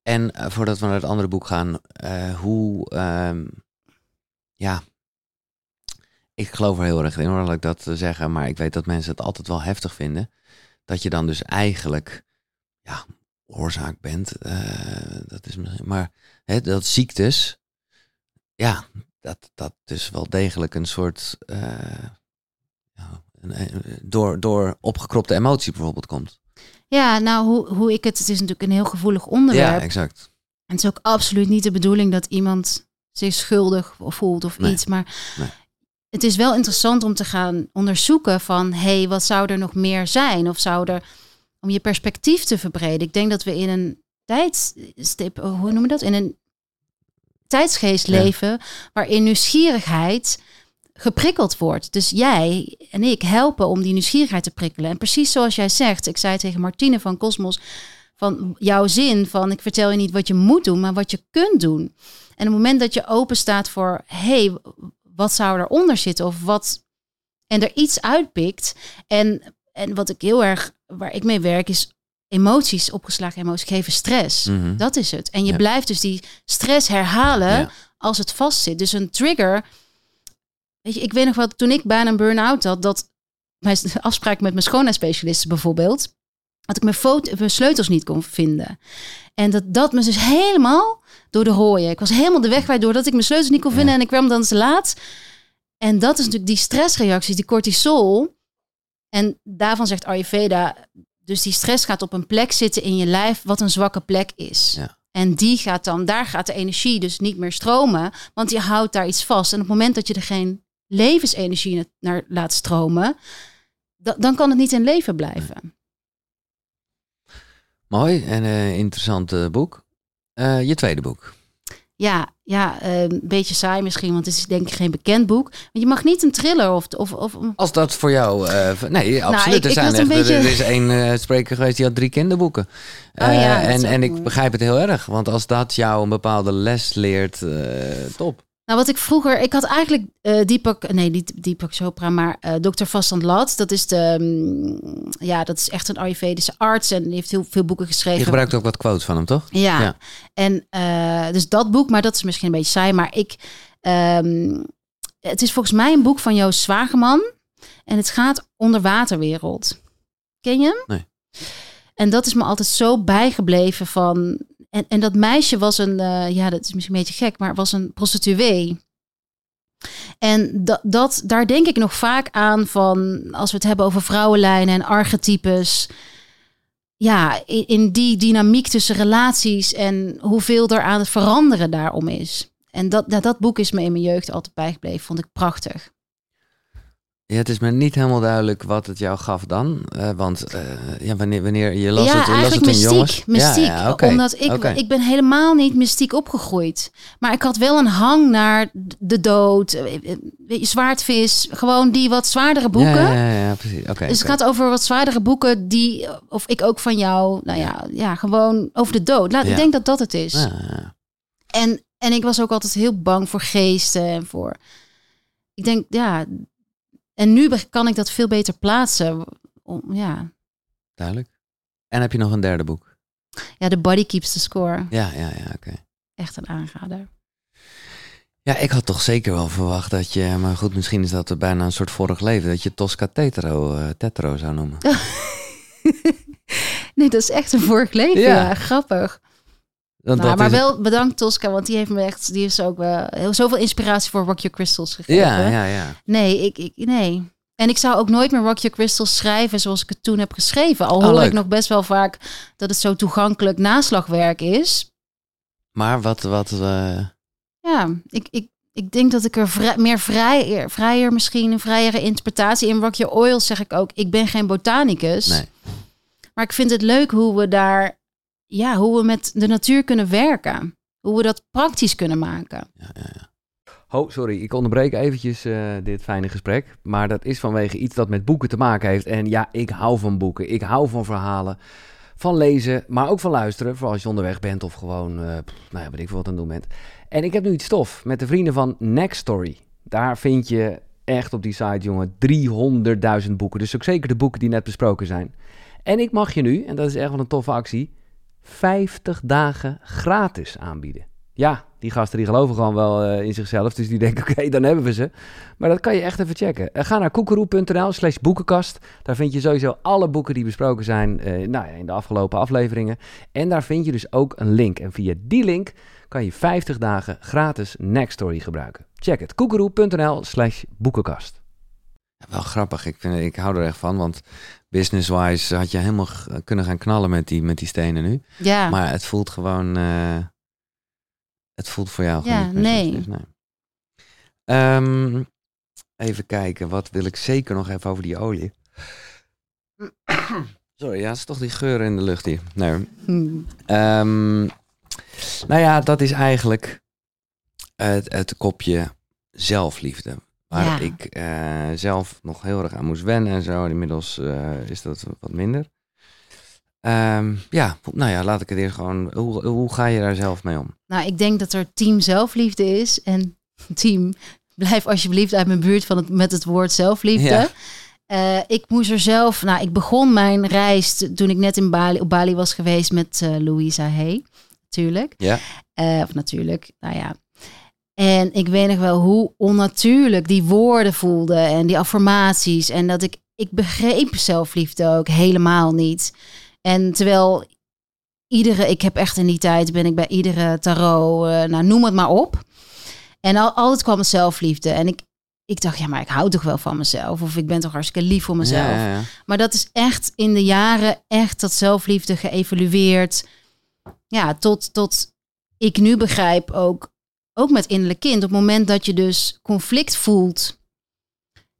En eh, voordat we naar het andere boek gaan, eh, hoe, ehm, ja, ik geloof er heel erg in hoor, laat ik dat eh, zeggen, maar ik weet dat mensen het altijd wel heftig vinden, dat je dan dus eigenlijk, ja, oorzaak bent, eh, dat is misschien, maar hè, dat ziektes, ja, dat, dat dus wel degelijk een soort, eh, door, door opgekropte emotie bijvoorbeeld komt. Ja, nou, hoe, hoe ik het, het is natuurlijk een heel gevoelig onderwerp. Ja, exact. En het is ook absoluut niet de bedoeling dat iemand zich schuldig voelt of Nee. iets. Maar Nee. Het is wel interessant om te gaan onderzoeken van... hé, hey, wat zou er nog meer zijn? Of zou er, om je perspectief te verbreden. Ik denk dat we in een tijdstip, hoe noemen we dat? In een tijdsgeest Ja. leven waarin nieuwsgierigheid geprikkeld wordt. Dus jij en ik helpen om die nieuwsgierigheid te prikkelen. En precies zoals jij zegt, ik zei tegen Martine van Cosmos van jouw zin van ik vertel je niet wat je moet doen, maar wat je kunt doen. En op het moment dat je open staat voor hey, wat zou eronder zitten of wat en er iets uitpikt en en wat ik heel erg waar ik mee werk is emoties, opgeslagen emoties geven stress. Mhm. Dat is het. En je Ja. blijft dus die stress herhalen Ja. als het vastzit. Dus een trigger. Weet je, ik weet nog wel, toen ik bijna een burn-out had, dat mijn afspraak met mijn schoonheidsspecialist bijvoorbeeld, dat ik mijn, foto, mijn sleutels niet kon vinden. En dat dat me dus helemaal door de rooien. Ik was helemaal de weg kwijt doordat ik mijn sleutels niet kon vinden en ik kwam dan te laat. En dat is natuurlijk die stressreacties, die cortisol. En daarvan zegt Ayurveda, dus die stress gaat op een plek zitten in je lijf wat een zwakke plek is. Ja. En die gaat dan, daar gaat de energie dus niet meer stromen, want je houdt daar iets vast. En op het moment dat je er geen levensenergie na- naar laat stromen, da- dan kan het niet in leven blijven. Mooi en eh, interessant eh, boek. Eh, je tweede boek. Ja, ja eh, een beetje saai misschien, want het is denk ik geen bekend boek. Want je mag niet een thriller of... of, of Als dat voor jou... eh, nee, absoluut. ik- er zijn echt, beetje- Er is één spreker geweest die had drie kinderboeken. Oh ja, en, en ik begrijp het heel erg. Want als dat jou een bepaalde les leert, top. Nou, wat ik vroeger... Ik had eigenlijk eh Deepak... Nee, niet Deepak Chopra, maar eh Dr. Vasant Lat. Dat is de... mm, ja, dat is echt een Ayurvedische arts. En die heeft heel veel boeken geschreven. Je gebruikt ook wat quotes van hem, toch? Ja. Ja. En eh, dus dat boek, maar dat is misschien een beetje saai. Maar ik, ehm, het is volgens mij een boek van Joost Zwageman. En het gaat onderwaterwereld. Ken je hem? Nee. En dat is me altijd zo bijgebleven van. En, en dat meisje was een, eh, ja, dat is misschien een beetje gek, maar was een prostituee. En dat, dat, daar denk ik nog vaak aan van, als we het hebben over vrouwenlijnen en archetypes ja, in, die dynamiek tussen relaties en hoeveel er aan het veranderen daarom is. En dat, nou, dat boek is me in mijn jeugd altijd bijgebleven, vond ik prachtig. Ja, het is me niet helemaal duidelijk wat het jou gaf dan. Eh, want eh, ja, wanneer, wanneer je las ja, het, je las het eigenlijk toen mystiek. jongens. mystiek Ja, Omdat ik, ik ben helemaal niet mystiek opgegroeid. Maar ik had wel een hang naar de dood, eh, zwaardvis, gewoon die wat zwaardere boeken. Ja, ja, precies. Oké. Dus het gaat over wat zwaardere boeken die, of ik ook van jou, nou ja, ja gewoon over de dood. Laat. Ik denk dat dat het is. En, en ik was ook altijd heel bang voor geesten en voor. ik denk, ja. En nu kan ik dat veel beter plaatsen. Om, ja. Duidelijk. En heb je nog een derde boek? ja, The Body Keeps the Score. Ja, ja, ja, oké. Echt een aanrader. Ja, ik had toch zeker wel verwacht dat je, maar goed, misschien is dat bijna een soort vorig leven, dat je Tosca Tetro, eh, Tetro zou noemen. nee, dat is echt een vorig leven. Ja. Ja, grappig. Want Nou, maar is- wel bedankt Tosca, want die heeft me echt, die is ook wel heel, zoveel inspiratie voor Rock Your Crystals gegeven. Ja, ja, ja. Nee, ik, ik, nee. En ik zou ook nooit meer Rock Your Crystals schrijven zoals ik het toen heb geschreven. Al Oh, hoor leuk. ik nog best wel vaak dat het zo toegankelijk naslagwerk is. Maar wat, wat, eh, Ja, ik, ik, ik denk dat ik er vrij, meer vrij, vrijer, misschien een vrijere interpretatie in Rock Your Oil zeg ik ook. Ik ben geen botanicus. nee. Maar ik vind het leuk hoe we daar, ja, hoe we met de natuur kunnen werken. Hoe we dat praktisch kunnen maken. Ja, ja, ja. Oh, sorry, ik onderbreek eventjes eh, dit fijne gesprek. Maar dat is vanwege iets dat met boeken te maken heeft. En ja, ik hou van boeken. Ik hou van verhalen. Van lezen, maar ook van luisteren. Vooral als je onderweg bent of gewoon, pff, nou ja, weet ik veel wat aan het doen bent. En ik heb nu iets stof met de vrienden van Next Story. Daar vind je echt op die site, jongen, 300.000 boeken. Dus ook zeker de boeken die net besproken zijn. En ik mag je nu, en dat is echt wel een toffe actie, 50 dagen gratis aanbieden. Ja, die gasten die geloven gewoon wel eh, in zichzelf. Dus die denken, oké, dan hebben we ze. Maar dat kan je echt even checken. Eh, ga naar koekeroe.nl slash boekenkast. Daar vind je sowieso alle boeken die besproken zijn eh, nou ja, in de afgelopen afleveringen. En daar vind je dus ook een link. En via die link kan je 50 dagen gratis Nextory gebruiken. Check het. koekeroe.nl slash boekenkast. Wel grappig. Ik, vind, ik hou er echt van. Want business-wise had je helemaal kunnen gaan knallen met die, met die stenen nu. Ja, Maar het voelt gewoon. eh, het voelt voor jou gewoon Ja, nee. nee. Ehm, even kijken, wat wil ik zeker nog even over die olie? Sorry, ja, het is toch die geur in de lucht hier. Nee. Hm. Ehm, nou ja, dat is eigenlijk het, het kopje zelfliefde. Waar Ja. ik eh, zelf nog heel erg aan moest wennen en zo. Inmiddels eh, is dat wat minder. Ehm, ja, nou ja, laat ik het eerst gewoon. Hoe, hoe ga je daar zelf mee om? Nou, ik denk dat er team zelfliefde is. En team, blijf alsjeblieft uit mijn buurt van het, met het woord zelfliefde. Ja. Eh, ik moest er zelf, nou, ik begon mijn reis toen ik net in Bali, op Bali was geweest met Louisa Hay, natuurlijk. Ja. Of natuurlijk, nou ja. En ik weet nog wel hoe onnatuurlijk die woorden voelden en die affirmaties. En dat ik, ik begreep zelfliefde ook helemaal niet. En terwijl iedere, ik heb echt in die tijd, ben ik bij iedere tarot, eh, nou noem het maar op. En al, altijd kwam het zelfliefde. En ik, ik dacht, ja, maar ik hou toch wel van mezelf. Of ik ben toch hartstikke lief voor mezelf. Ja, ja, ja. Maar dat is echt in de jaren echt dat zelfliefde geëvolueerd. Ja, tot, tot ik nu begrijp ook, ook met innerlijk kind. Op het moment dat je dus conflict voelt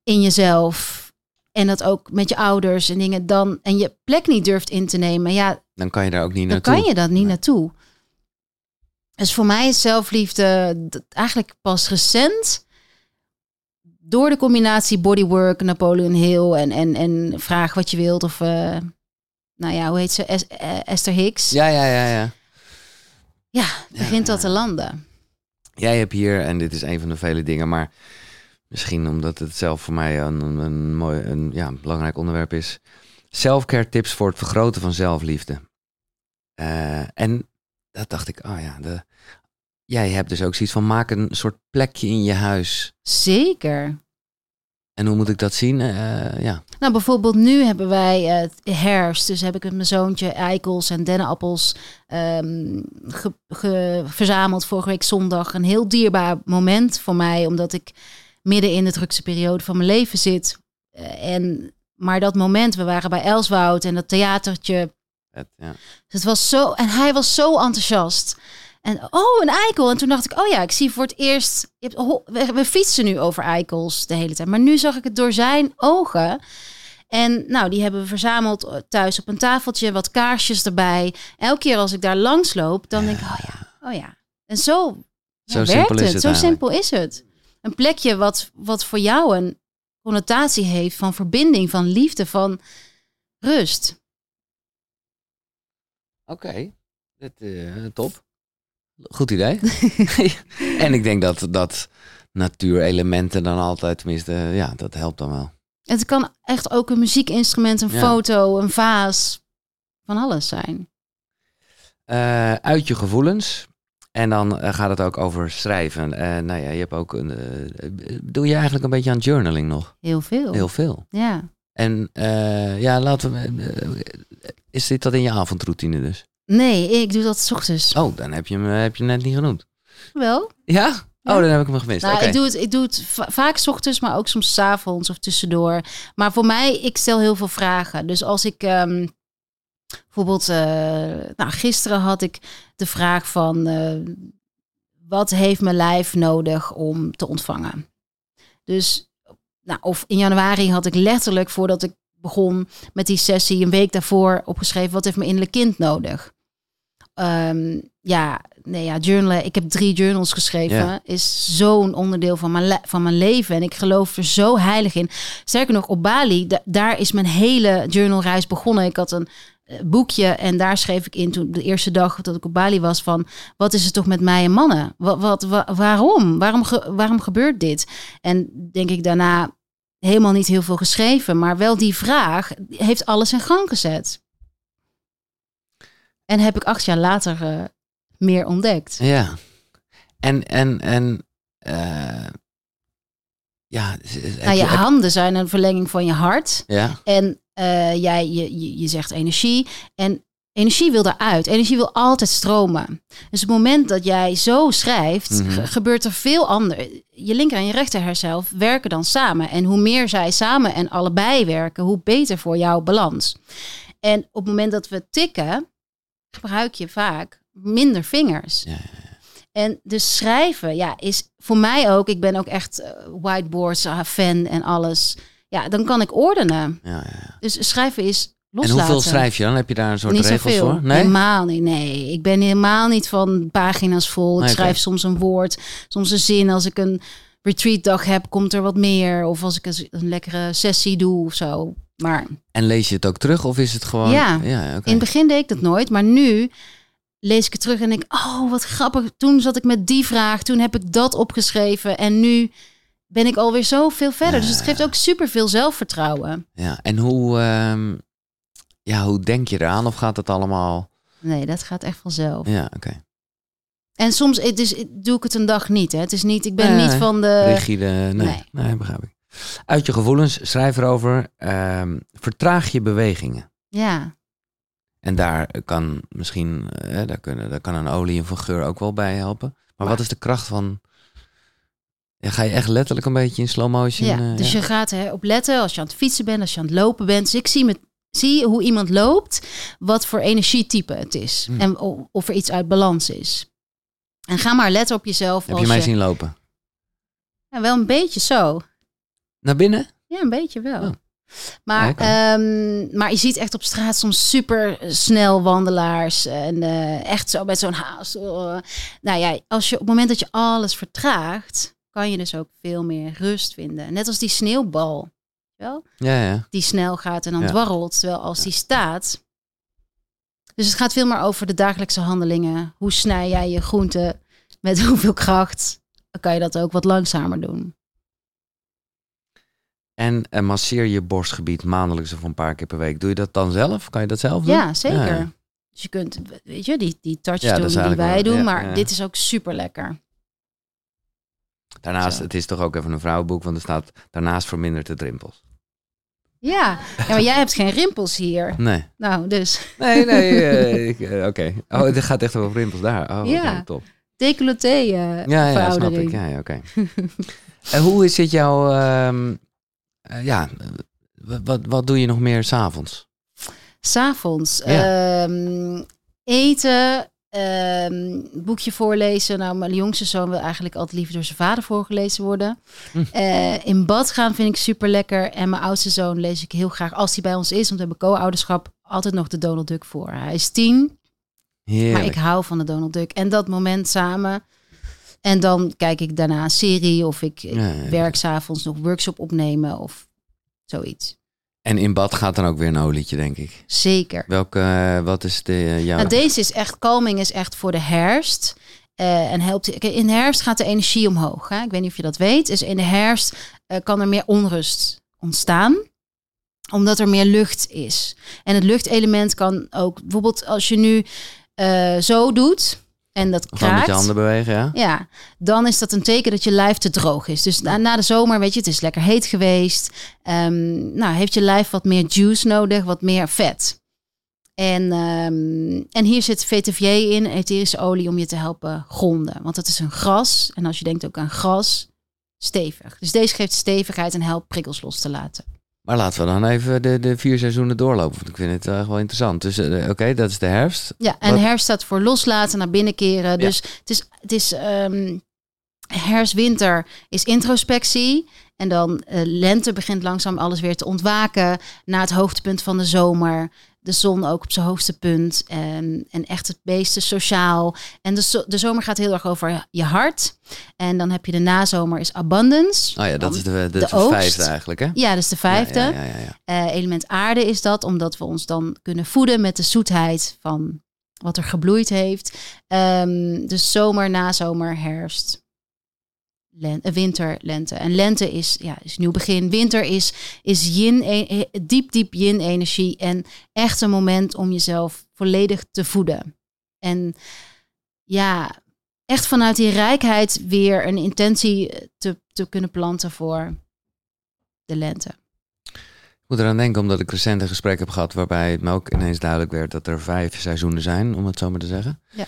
in jezelf. En dat ook met je ouders en dingen dan. En je plek niet durft in te nemen. Ja, Dan kan je daar ook niet dan naartoe. kan je dat niet Nee. naartoe. Dus voor mij is zelfliefde eigenlijk pas recent. Door de combinatie bodywork, Napoleon Hill en, en, en vraag wat je wilt. Of, eh, nou ja, hoe heet ze? Es- eh, Esther Hicks. Ja, Ja, ja, ja, ja. begint dat ja. te landen. Jij hebt hier, en dit is een van de vele dingen, maar misschien omdat het zelf voor mij een, een, mooi, een ja, belangrijk onderwerp is. Selfcare tips voor het vergroten van zelfliefde. Eh, en dat dacht ik, oh ja, de, jij hebt dus ook zoiets van maak een soort plekje in je huis. Zeker. En hoe moet ik dat zien? Eh, ja. Nou, bijvoorbeeld nu hebben wij eh, herfst. Dus heb ik met mijn zoontje eikels en dennenappels ehm, ge- ge- verzameld vorige week zondag. Een heel dierbaar moment voor mij, omdat ik midden in de drukste periode van mijn leven zit. Eh, en, maar dat moment, we waren bij Elswoud en dat theatertje. Het, ja. Dus het was zo, en hij was zo enthousiast. En oh, een eikel. En toen dacht ik, oh ja, ik zie voor het eerst. je hebt- We, we fietsen nu over eikels de hele tijd. Maar nu zag ik het door zijn ogen. En nou, die hebben we verzameld eh, thuis op een tafeltje, wat kaarsjes erbij. Elke keer als ik daar langs loop, dan denk ik, oh ja, oh ja. En zo, ja, Zo werkt simpel is het. het Zo eigenlijk. simpel is het. Een plekje wat, wat voor jou een connotatie heeft van verbinding, van liefde, van rust. Oké, eh, top. Goed idee. en ik denk dat, dat natuurelementen dan altijd. Tenminste, ja, dat helpt dan wel. Het kan echt ook een muziekinstrument, een Ja. foto, een vaas, van alles zijn. Eh, uit je gevoelens. En dan eh, gaat het ook over schrijven. Eh nou ja, je hebt ook een. doe je eigenlijk een beetje aan journaling nog? Heel veel. Heel veel. Ja. En ja, laten we. is dit dat in je avondroutine dus? Nee, ik doe dat 's ochtends. Oh, dan heb je hem, heb je hem net niet genoemd. Wel? Ja? Oh, dan heb ik hem gemist. Nou, ik doe het, ik doe het va- vaak 's ochtends, maar ook soms 's avonds of tussendoor. Maar voor mij, ik stel heel veel vragen. Dus als ik ehm, bijvoorbeeld, eh, nou, gisteren had ik de vraag van, eh, wat heeft mijn lijf nodig om te ontvangen? Dus, nou, of in januari had ik letterlijk voordat ik begon met die sessie een week daarvoor opgeschreven, wat heeft mijn innerlijk kind nodig? Ehm, ja, nee, ja, journalen. Ik heb drie journals geschreven. Is zo'n onderdeel van mijn, van mijn leven. En ik geloof er zo heilig in. Sterker nog, op Bali, da- daar is mijn hele journalreis begonnen. Ik had een eh, boekje en daar schreef ik in toen de eerste dag dat ik op Bali was van wat is het toch met mij en mannen? Wat, wat, wa- waarom? Waarom, ge- waarom gebeurt dit? En denk ik daarna helemaal niet heel veel geschreven, maar wel die vraag heeft alles in gang gezet. En heb ik acht jaar later eh, meer ontdekt. Ja. En, en, en. eh, ja. Nou, je handen zijn een verlenging van je hart. Ja. En eh, jij, je, je, je zegt energie. En energie wil eruit. Energie wil altijd stromen. Dus het moment dat jij zo schrijft, Mhm. ge- gebeurt er veel ander. Je linker en je rechter herself werken dan samen. En hoe meer zij samen en allebei werken, hoe beter voor jouw balans. En op het moment dat we tikken, gebruik je vaak minder vingers. Ja, En dus schrijven, ja, is voor mij ook. Ik ben ook echt eh, whiteboards eh, fan en alles. Ja, dan kan ik ordenen. ja, ja. Dus schrijven is En loslaten. hoeveel schrijf je dan? Heb je daar een soort Niet regels voor? Nee? Helemaal niet. Nee, ik ben helemaal niet van pagina's vol. Ik Nee, schrijf soms een woord, soms een zin. Als ik een retreatdag heb, komt er wat meer. Of als ik een, een lekkere sessie doe of zo. Maar En lees je het ook terug of is het gewoon... Ja. ja in het begin deed ik dat nooit. Maar nu lees ik het terug en denk, oh, wat grappig. Toen zat ik met die vraag, toen heb ik dat opgeschreven. En nu ben ik alweer zoveel verder. Dus het geeft ook superveel zelfvertrouwen. Ja, en hoe, ehm, ja, hoe denk je eraan? Of gaat het allemaal... Nee, dat gaat echt vanzelf. Ja, oké. En soms het is, doe ik het een dag niet. Hè. Het is niet, ik ben Nee, niet van de. Rigide, nee, nee. nee. begrijp ik. Uit je gevoelens, schrijf erover. ehm, vertraag je bewegingen. Ja, En daar kan misschien, eh, daar, kunnen, daar kan een olie of een geur ook wel bij helpen. Maar, Maar- wat is de kracht van... Ja, ga je echt letterlijk een beetje in slow motion? ja. eh, dus ja? je gaat erop letten als je aan het fietsen bent, als je aan het lopen bent. Dus ik zie, met, zie hoe iemand loopt, wat voor energietype het is. Hmm. En of er iets uit balans is. En ga maar letten op jezelf. Heb als je mij zien lopen? Ja, wel een beetje zo. Naar binnen? Ja, een beetje wel. Oh. Maar, Ja, ehm, maar je ziet echt op straat soms super snel wandelaars. En eh, echt zo met zo'n haast. Oh. Nou ja, als je op het moment dat je alles vertraagt, kan je dus ook veel meer rust vinden. Net als die sneeuwbal. Wel? Ja, ja. Die snel gaat en dan dwarrelt. Terwijl als die staat. Dus het gaat veel meer over de dagelijkse handelingen. Hoe snij jij je groenten? Met hoeveel kracht? Dan kan je dat ook wat langzamer doen. En eh, masseer je borstgebied maandelijks of een paar keer per week. Doe je dat dan zelf? Kan je dat zelf doen? Ja, zeker. Ja, ja. Dus je kunt, weet je, die, die Ja, dat doen die wij wel- doen, maar dit is ook super lekker. Daarnaast, Zo. het is toch ook even een vrouwenboek, want er staat daarnaast vermindert het rimpels. Ja. ja, maar jij hebt geen rimpels hier. Nee. Nou, dus Nee, nee, eh, eh, oké. Oh, het gaat echt over rimpels daar. Oh, Ja. top. decolleté eh Ja, ja, snap ik. Ja, ja, oké. en hoe is het jouw, ehm, eh, ja, wat, wat, doe je nog meer s'avonds? S'avonds Ja. ehm, eten, ehm, boekje voorlezen. Nou, mijn jongste zoon wil eigenlijk altijd liever door zijn vader voorgelezen worden. Hm. Eh, in bad gaan vind ik super lekker. En mijn oudste zoon lees ik heel graag, als hij bij ons is, want we hebben co-ouderschap, altijd nog de Donald Duck voor. Hij is tien, Heerlijk. Maar ik hou van de Donald Duck. En dat moment samen. En dan kijk ik daarna een serie of ik Ja, ja, ja. werk s'avonds nog workshop opnemen of zoiets. En in bad gaat dan ook weer een olietje, denk ik. Zeker. Welke, eh, wat is de, jouw... Nou, deze is echt, calming is echt voor de herfst. Eh, en helpt. In de herfst gaat de energie omhoog. Hè? Ik weet niet of je dat weet. Dus in de herfst kan er meer onrust ontstaan omdat er meer lucht is. En het luchtelement kan ook, bijvoorbeeld als je nu zo doet en dat Gewoon met kraakt. je handen bewegen, ja? Ja, dan is dat een teken dat je lijf te droog is. Dus na, na de zomer, weet je, het is lekker heet geweest. Ehm, nou, heeft je lijf wat meer juice nodig, wat meer vet. En, ehm, en hier zit VTVJ in, etherische olie, om je te helpen gronden. Want het is een gras. En als je denkt ook aan gras, stevig. Dus deze geeft stevigheid en helpt prikkels los te laten. Maar laten we dan even de, de vier seizoenen doorlopen. Want ik vind het echt wel interessant. Dus eh, oké, dat is de herfst. Ja, en Wat- herfst staat voor loslaten, naar binnen keren. Dus het is, het is ehm, herfst, winter is introspectie. En dan eh, lente begint langzaam alles weer te ontwaken. Na het hoogtepunt van de zomer. De zon ook op zijn hoogste punt. En, en echt het meeste sociaal. En de, zo- de zomer gaat heel erg over je hart. En dan heb je de nazomer is abundance. Oh ja, dat is de, de, de de oogst. vijfde eigenlijk, hè? Ja, dus de vijfde. Ja, ja, ja, ja, ja. Eh, element aarde is dat, omdat we ons dan kunnen voeden met de zoetheid van wat er gebloeid heeft. Ehm, dus zomer, nazomer, herfst, len- eh, winter, lente. En lente is, ja, is nieuw begin. Winter is, is yin, e- diep, diep yin energie. En echt een moment om jezelf volledig te voeden. En ja, echt vanuit die rijkheid weer een intentie eh, te, te kunnen planten voor de lente. Ik moet eraan denken, omdat ik recent een gesprek heb gehad waarbij het me ook ineens duidelijk werd dat er vijf seizoenen zijn, om het zo maar te zeggen. Ja.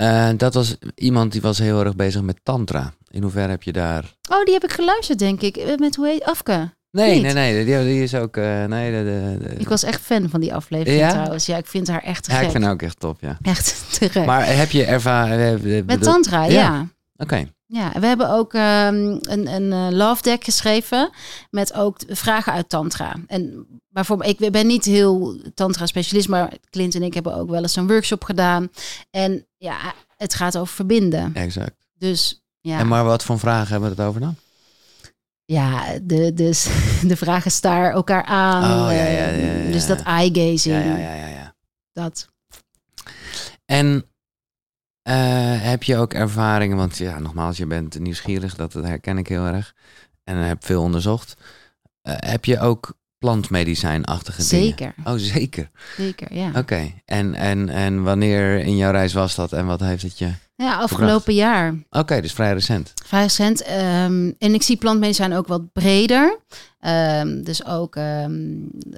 Eh, dat was iemand die was heel erg bezig met tantra. In hoeverre heb je daar... Oh, die heb ik geluisterd, denk ik. Eh, Met hoe heet Afke? Nee, Niet? nee, nee, die, die is ook... eh, nee, de, de, de- Ik was echt fan van die aflevering Ja? trouwens. Ja, ik vind haar echt te ja, gek. ik vind haar ook echt top, ja. Echt te gek. Maar heb je ervaren... Met tantra, ja. Ja. Ja. We hebben ook ehm, een, een eh, love deck geschreven met ook vragen uit tantra. En bijvoorbeeld, ik ben niet heel tantra specialist, maar Clint en ik hebben ook wel eens een workshop gedaan. En ja, het gaat over verbinden. exact. Dus ja, En maar wat voor vragen hebben we het over dan? ja de, dus, de vragen staar elkaar aan. Oh, ja, ja, ja, ja. Dus dat eye gazing, ja, ja, ja. dat. En eh, heb je ook ervaringen, want ja, nogmaals, je bent nieuwsgierig, dat, herken ik heel erg. En heb veel onderzocht. Eh, heb je ook plantmedicijnachtige dingen? Zeker, Oh, zeker. zeker, ja. Oké. En, en, en wanneer in jouw reis was dat en wat heeft het je... Ja, afgelopen jaar. Oké, dus vrij recent. Vrij recent. ehm, en ik zie plantmedicijn ook wat breder. Ehm, dus ook ehm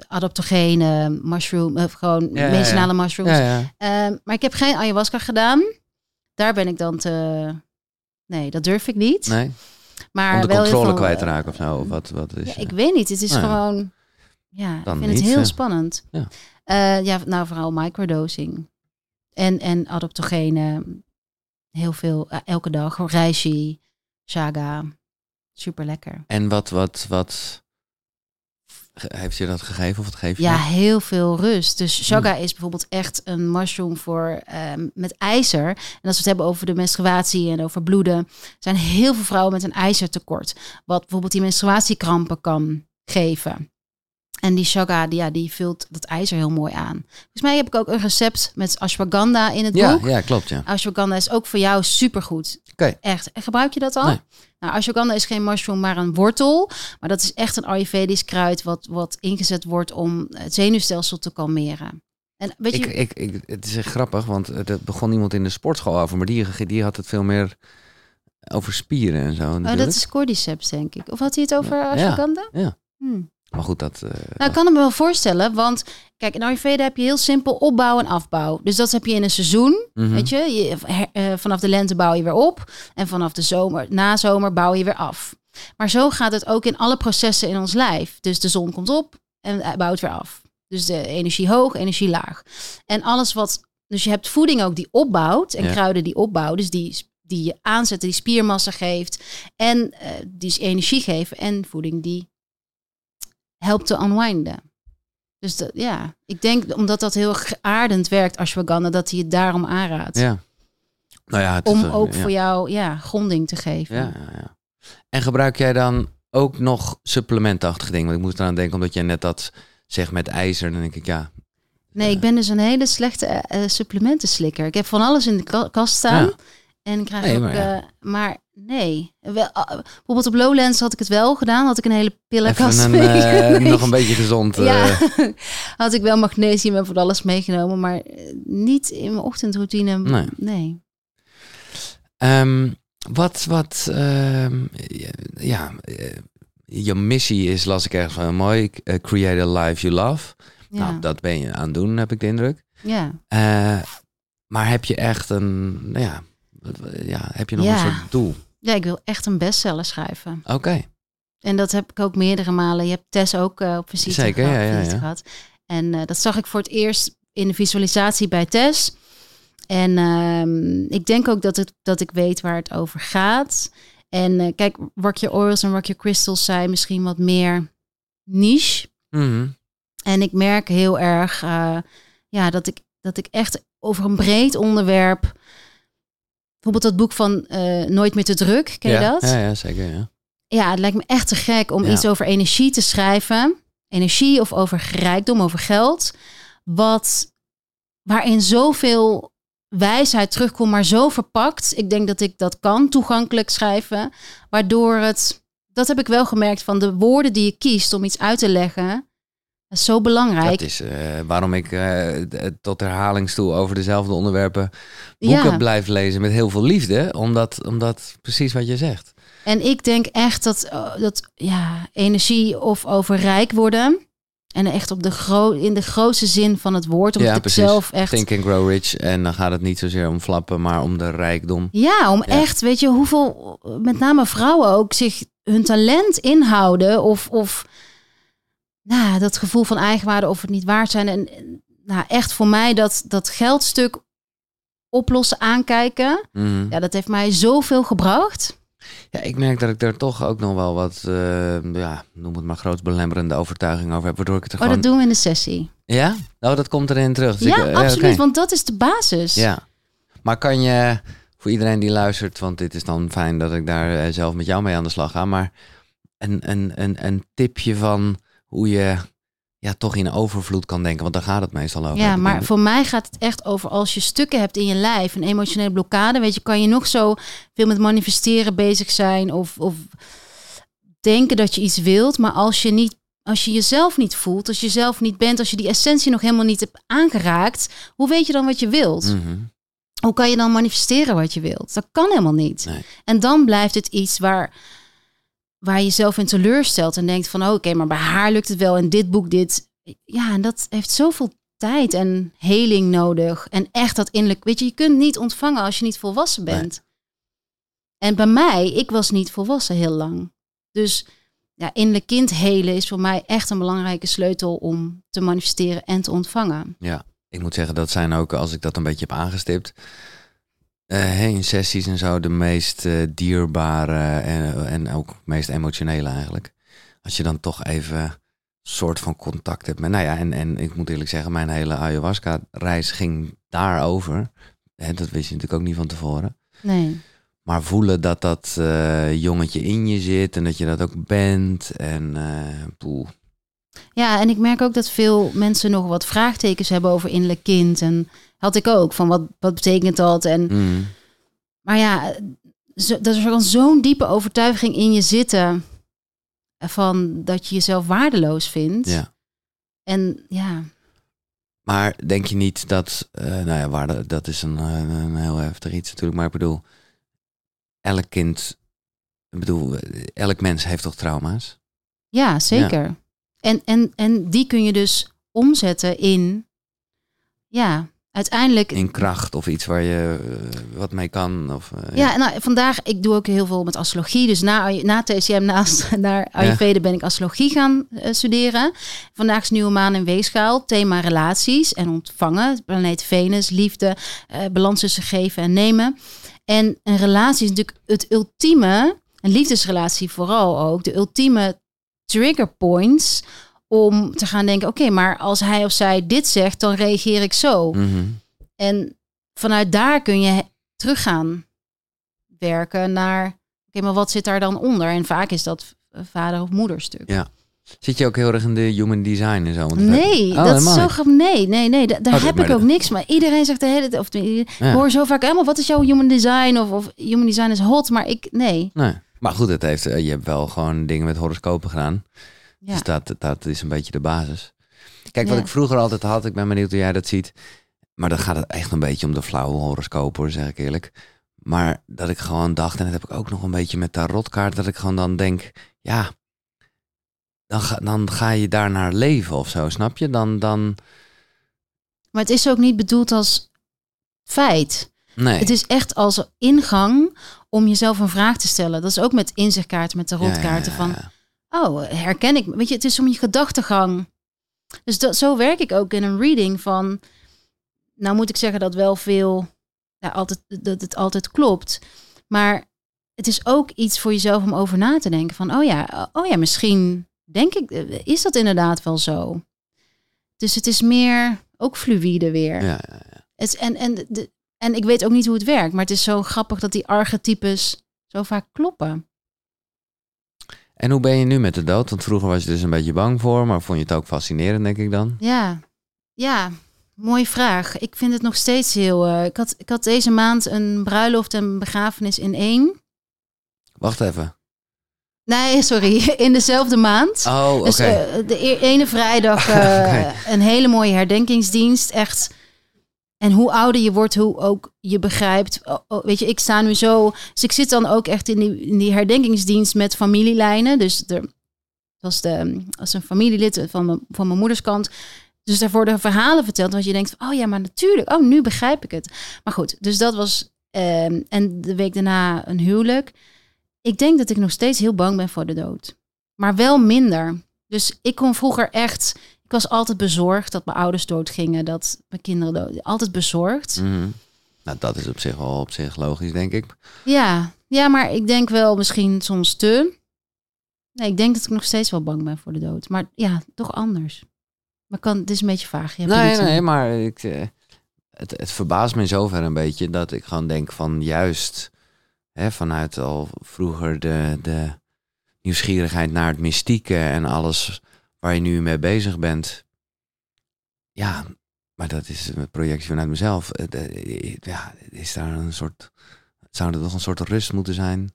adaptogene, mushroom, of gewoon Ja, medicinale mushrooms. Ja, ja. Maar ik heb geen ayahuasca gedaan. Daar ben ik dan te... Nee, dat durf ik niet. Nee? maar Om de wel controle veel, kwijt te eh, raken of zo? Of wat, wat is Ja, eh, ik weet niet. Het is Nou gewoon... Ja, ik vind niet, het heel spannend. Ja. Eh, ja, nou vooral microdosing. En, en adaptogene. Heel veel, eh, elke dag. Reishi, shaga. Super lekker. En wat, wat, wat... Heeft je dat gegeven of wat geef je? Ja, dat? heel veel rust. Dus Hmm. shaga is bijvoorbeeld echt een mushroom voor ehm, met ijzer. En als we het hebben over de menstruatie en over bloeden, zijn heel veel vrouwen met een ijzertekort. Wat bijvoorbeeld die menstruatiekrampen kan geven. En die shaga, die, ja, die vult dat ijzer heel mooi aan. Volgens mij heb ik ook een recept met ashwagandha in het Ja, boek. ja, klopt, ja. Ashwagandha is ook voor jou supergoed. Oké. Echt. En gebruik je dat al? Nee. Nou, ashwagandha is geen mushroom, maar een wortel. Maar dat is echt een Ayurvedisch kruid wat, wat ingezet wordt om het zenuwstelsel te kalmeren. En weet je, Ik, ik, ik, het is echt grappig, want er begon iemand in de sportschool over, maar die, die had het veel meer over spieren en zo. oh, dat is cordyceps, denk ik. Of had hij het over Ja. ashwagandha? Ja. Hmm. Maar goed, dat... eh, Nou, ik kan het me wel voorstellen, want kijk, in Ayurveda heb je heel simpel opbouw en afbouw. Dus dat heb je in een seizoen, mhm. weet je. je her- eh, vanaf de lente bouw je weer op en vanaf de zomer, na zomer bouw je weer af. Maar zo gaat het ook in alle processen in ons lijf. Dus de zon komt op en bouwt weer af. Dus de energie hoog, energie laag. En alles wat, dus je hebt voeding ook die opbouwt en Ja. kruiden die opbouwen, dus die die je aanzetten, die spiermassa geeft en eh, die energie geven en voeding die helpt te unwinden. Dus dat, ja, ik denk omdat dat heel aardend werkt, ashwagandha, dat hij het daarom aanraadt. Ja. Nou ja, het Om eh, ook ja. voor jou ja, gronding te geven. Ja, ja, ja. En gebruik jij dan ook nog supplementachtige dingen? Want ik moest eraan denken, omdat jij net dat zegt met ijzer. Dan denk ik, ja... Nee, ik ben dus een hele slechte eh, eh, supplementenslikker. Ik heb van alles in de ka- kast staan. Ja. En ik krijg Nee, ook, maar ja. eh, maar nee. Wel, ah, bijvoorbeeld op Lowlands had ik het wel gedaan. Had ik een hele pillenkast een, eh, nog een beetje gezond. eh, had ik wel magnesium en van alles meegenomen, maar eh, niet in mijn ochtendroutine. Nee. nee. Ehm, wat, wat, ehm, ja, je missie is, las ik ergens van mooi, create a life you love. Ja. Nou, dat ben je aan het doen, heb ik de indruk. ja. Maar heb je echt een, nou ja, ja heb je nog Ja. een soort doel? Ja, ik wil echt een bestseller schrijven. Oké, En dat heb ik ook meerdere malen. Je hebt Tess ook eh, op visite, Zeker, gehad, ja, ja, ja. gehad. En eh, dat zag ik voor het eerst in de visualisatie bij Tess. En ehm, ik denk ook dat, het, dat ik weet waar het over gaat. En eh, kijk, Rock Your Oils en Rock Your Crystals zijn misschien wat meer niche. Mhm. En ik merk heel erg ja, dat, ik, dat ik echt over een breed onderwerp... Bijvoorbeeld dat boek van eh, Nooit meer te druk, ken ja, je dat? Ja, ja, zeker, ja. Ja, het lijkt me echt te gek om iets over energie te schrijven. Energie of over rijkdom, over geld. Wat, waarin zoveel wijsheid terugkomt, maar zo verpakt. Ik denk dat ik dat kan, toegankelijk schrijven. Waardoor het, dat heb ik wel gemerkt, van de woorden die je kiest om iets uit te leggen. Dat is zo belangrijk. Dat is eh, waarom ik d- tot herhalingstoe over dezelfde onderwerpen boeken Ja. blijf lezen met heel veel liefde. Omdat, omdat precies wat je zegt. En ik denk echt dat, dat ja, energie of over rijk worden. En echt op de gro in de grootste zin van het woord. Omdat ja, ik zelf echt. Think and grow rich. En dan gaat het niet zozeer om flappen, maar om de rijkdom. Ja, om Ja. echt, weet je, hoeveel, met name vrouwen ook, zich hun talent inhouden. Of, of nou, dat gevoel van eigenwaarde of het niet waard zijn. En nou, echt voor mij dat, dat geldstuk oplossen, aankijken. Mhm. Ja, dat heeft mij zoveel gebracht. Ja, ik merk dat ik daar toch ook nog wel wat, eh, ja, noem het maar grootsbelemmerende overtuiging over heb. Waardoor ik het er Oh, gewoon... dat doen we in de sessie. Ja? Oh, dat komt erin terug. Dus ja, ik, eh, absoluut, want dat is de basis. Ja. Maar kan je, voor iedereen die luistert, want dit is dan fijn dat ik daar eh, zelf met jou mee aan de slag ga, maar een, een, een, een tipje van hoe je ja, toch in overvloed kan denken, want daar gaat het meestal over. Ja, maar voor mij gaat het echt over als je stukken hebt in je lijf, een emotionele blokkade, weet je, kan je nog zo veel met manifesteren bezig zijn of, of denken dat je iets wilt, maar als je niet, als je jezelf niet voelt, als je zelf niet bent, als je die essentie nog helemaal niet hebt aangeraakt, hoe weet je dan wat je wilt? Mhm. Hoe kan je dan manifesteren wat je wilt? Dat kan helemaal niet. Nee. En dan blijft het iets waar, waar je jezelf in teleurstelt en denkt van oh, oké, maar bij haar lukt het wel en dit boek dit. Ja, en dat heeft zoveel tijd en heling nodig. En echt dat innerlijk, weet je, je kunt niet ontvangen als je niet volwassen bent. En bij mij, ik was niet volwassen heel lang. Dus ja, innerlijk kind helen is voor mij echt een belangrijke sleutel om te manifesteren en te ontvangen. Ja, ik moet zeggen, dat zijn ook, als ik dat een beetje heb aangestipt, eh, hè, in sessies en zo, de meest eh, dierbare en, en ook meest emotionele eigenlijk. Als je dan toch even een soort van contact hebt met, nou ja, en, en ik moet eerlijk zeggen, mijn hele ayahuasca-reis ging daarover. Hè, dat wist je natuurlijk ook niet van tevoren. Nee. Maar voelen dat dat eh, jongetje in je zit en dat je dat ook bent. En eh poeh. Ja, en ik merk ook dat veel mensen nog wat vraagtekens hebben over innerlijk kind. En had ik ook, van wat, wat betekent dat? En, Mm. maar ja, zo, dat er kan zo'n diepe overtuiging in je zitten van dat je jezelf waardeloos vindt. Ja. En ja, Maar denk je niet dat, eh, nou ja, waarde, dat is een, eh, een heel heftig iets natuurlijk, maar ik bedoel, elk kind, ik bedoel, elk mens heeft toch trauma's? ja zeker. En, en, en die kun je dus omzetten in, ja, uiteindelijk In kracht of iets waar je eh, wat mee kan? Of, eh, Ja, nou, vandaag, ik doe ook heel veel met astrologie. Dus na, na TCM, naast naar Ayurveda, ben ik astrologie gaan eh, studeren. Vandaag is nieuwe maan in weegschaal. Thema relaties en ontvangen. Planeet Venus, liefde, balans tussen geven en nemen. En een relatie is natuurlijk het ultieme, een liefdesrelatie vooral ook, de ultieme trigger points om te gaan denken, oké, maar als hij of zij dit zegt, dan reageer ik zo. Mhm. En vanuit daar kun je he- terug gaan werken naar, oké, maar wat zit daar dan onder? En vaak is dat vader- of moederstuk. Ja. Zit je ook heel erg in de human design en zo? Want Nee, Oh, dat is zo grappig. Nee, nee, nee, da- daar Oh, heb ik ook niks. Maar iedereen zegt de hele tijd, of ik Ja. hoor zo vaak helemaal, wat is jouw human design? Of, of human design is hot, maar ik, nee. Nee. Maar goed, het heeft, eh, je hebt wel gewoon dingen met horoscopen gedaan. Ja. Dus dat, dat is een beetje de basis. Kijk, wat Ja. ik vroeger altijd had, ik ben benieuwd hoe jij dat ziet. Maar dan gaat het echt een beetje om de flauwe horoscoop hoor, zeg ik eerlijk. Maar dat ik gewoon dacht, en dat heb ik ook nog een beetje met tarotkaart, dat ik gewoon dan denk, ja, dan ga, dan ga je daar naar leven of zo, snap je? Dan, dan, Maar het is ook niet bedoeld als feit. nee. Het is echt als ingang om jezelf een vraag te stellen. Dat is ook met inzichtkaarten, met Ja, tarotkaarten ja, van... ja. Oh, herken ik. Weet je, het is om je gedachtegang. Dus dat, zo werk ik ook in een reading van. Nou moet ik zeggen dat wel veel. Ja, altijd, dat het altijd klopt. Maar het is ook iets voor jezelf om over na te denken. Van, oh ja, oh ja, misschien denk ik, is dat inderdaad wel zo. Dus het is meer ook fluïde weer. Ja, ja, Het, is- en, en, de, en ik weet ook niet hoe het werkt. Maar het is zo grappig dat die archetypes zo vaak kloppen. En hoe ben je nu met de dood? Want vroeger was je dus een beetje bang voor, maar vond je het ook fascinerend, denk ik dan? Ja, ja, mooie vraag. Ik vind het nog steeds heel. eh, ik, had, ik had deze maand een bruiloft en begrafenis in één. Wacht even. Nee, sorry, in dezelfde maand. Oh, oké. Dus eh, de e- ene vrijdag eh, Oké. een hele mooie herdenkingsdienst. Echt. En hoe ouder je wordt, hoe ook je begrijpt. Weet je, ik sta nu zo. Dus ik zit dan ook echt in die, in die herdenkingsdienst met familielijnen. Dus er was de, als een familielid van mijn, van mijn moeders kant. Dus daar worden verhalen verteld. Wat je denkt, oh ja, maar natuurlijk. Oh, nu begrijp ik het. Maar goed, dus dat was. ehm, en de week daarna een huwelijk. Ik denk dat ik nog steeds heel bang ben voor de dood. Maar wel minder. Dus ik kon vroeger echt. Ik was altijd bezorgd dat mijn ouders doodgingen. Dat mijn kinderen dood. Altijd bezorgd. Mhm. Nou, dat is op zich wel op zich logisch, denk ik. Ja, ja, maar ik denk wel misschien soms te. Nee, ik denk dat ik nog steeds wel bang ben voor de dood. Maar ja, toch anders. Maar kan, het is een beetje vaag. Je hebt Nee, nee, maar ik, eh, het, het verbaast me in zover een beetje dat ik gewoon denk van juist hè, vanuit al vroeger de, de nieuwsgierigheid naar het mystieke en alles waar je nu mee bezig bent. Ja, maar dat is een projectie vanuit mezelf. Eh, Ja, is daar een soort, zou er toch een soort rust moeten zijn?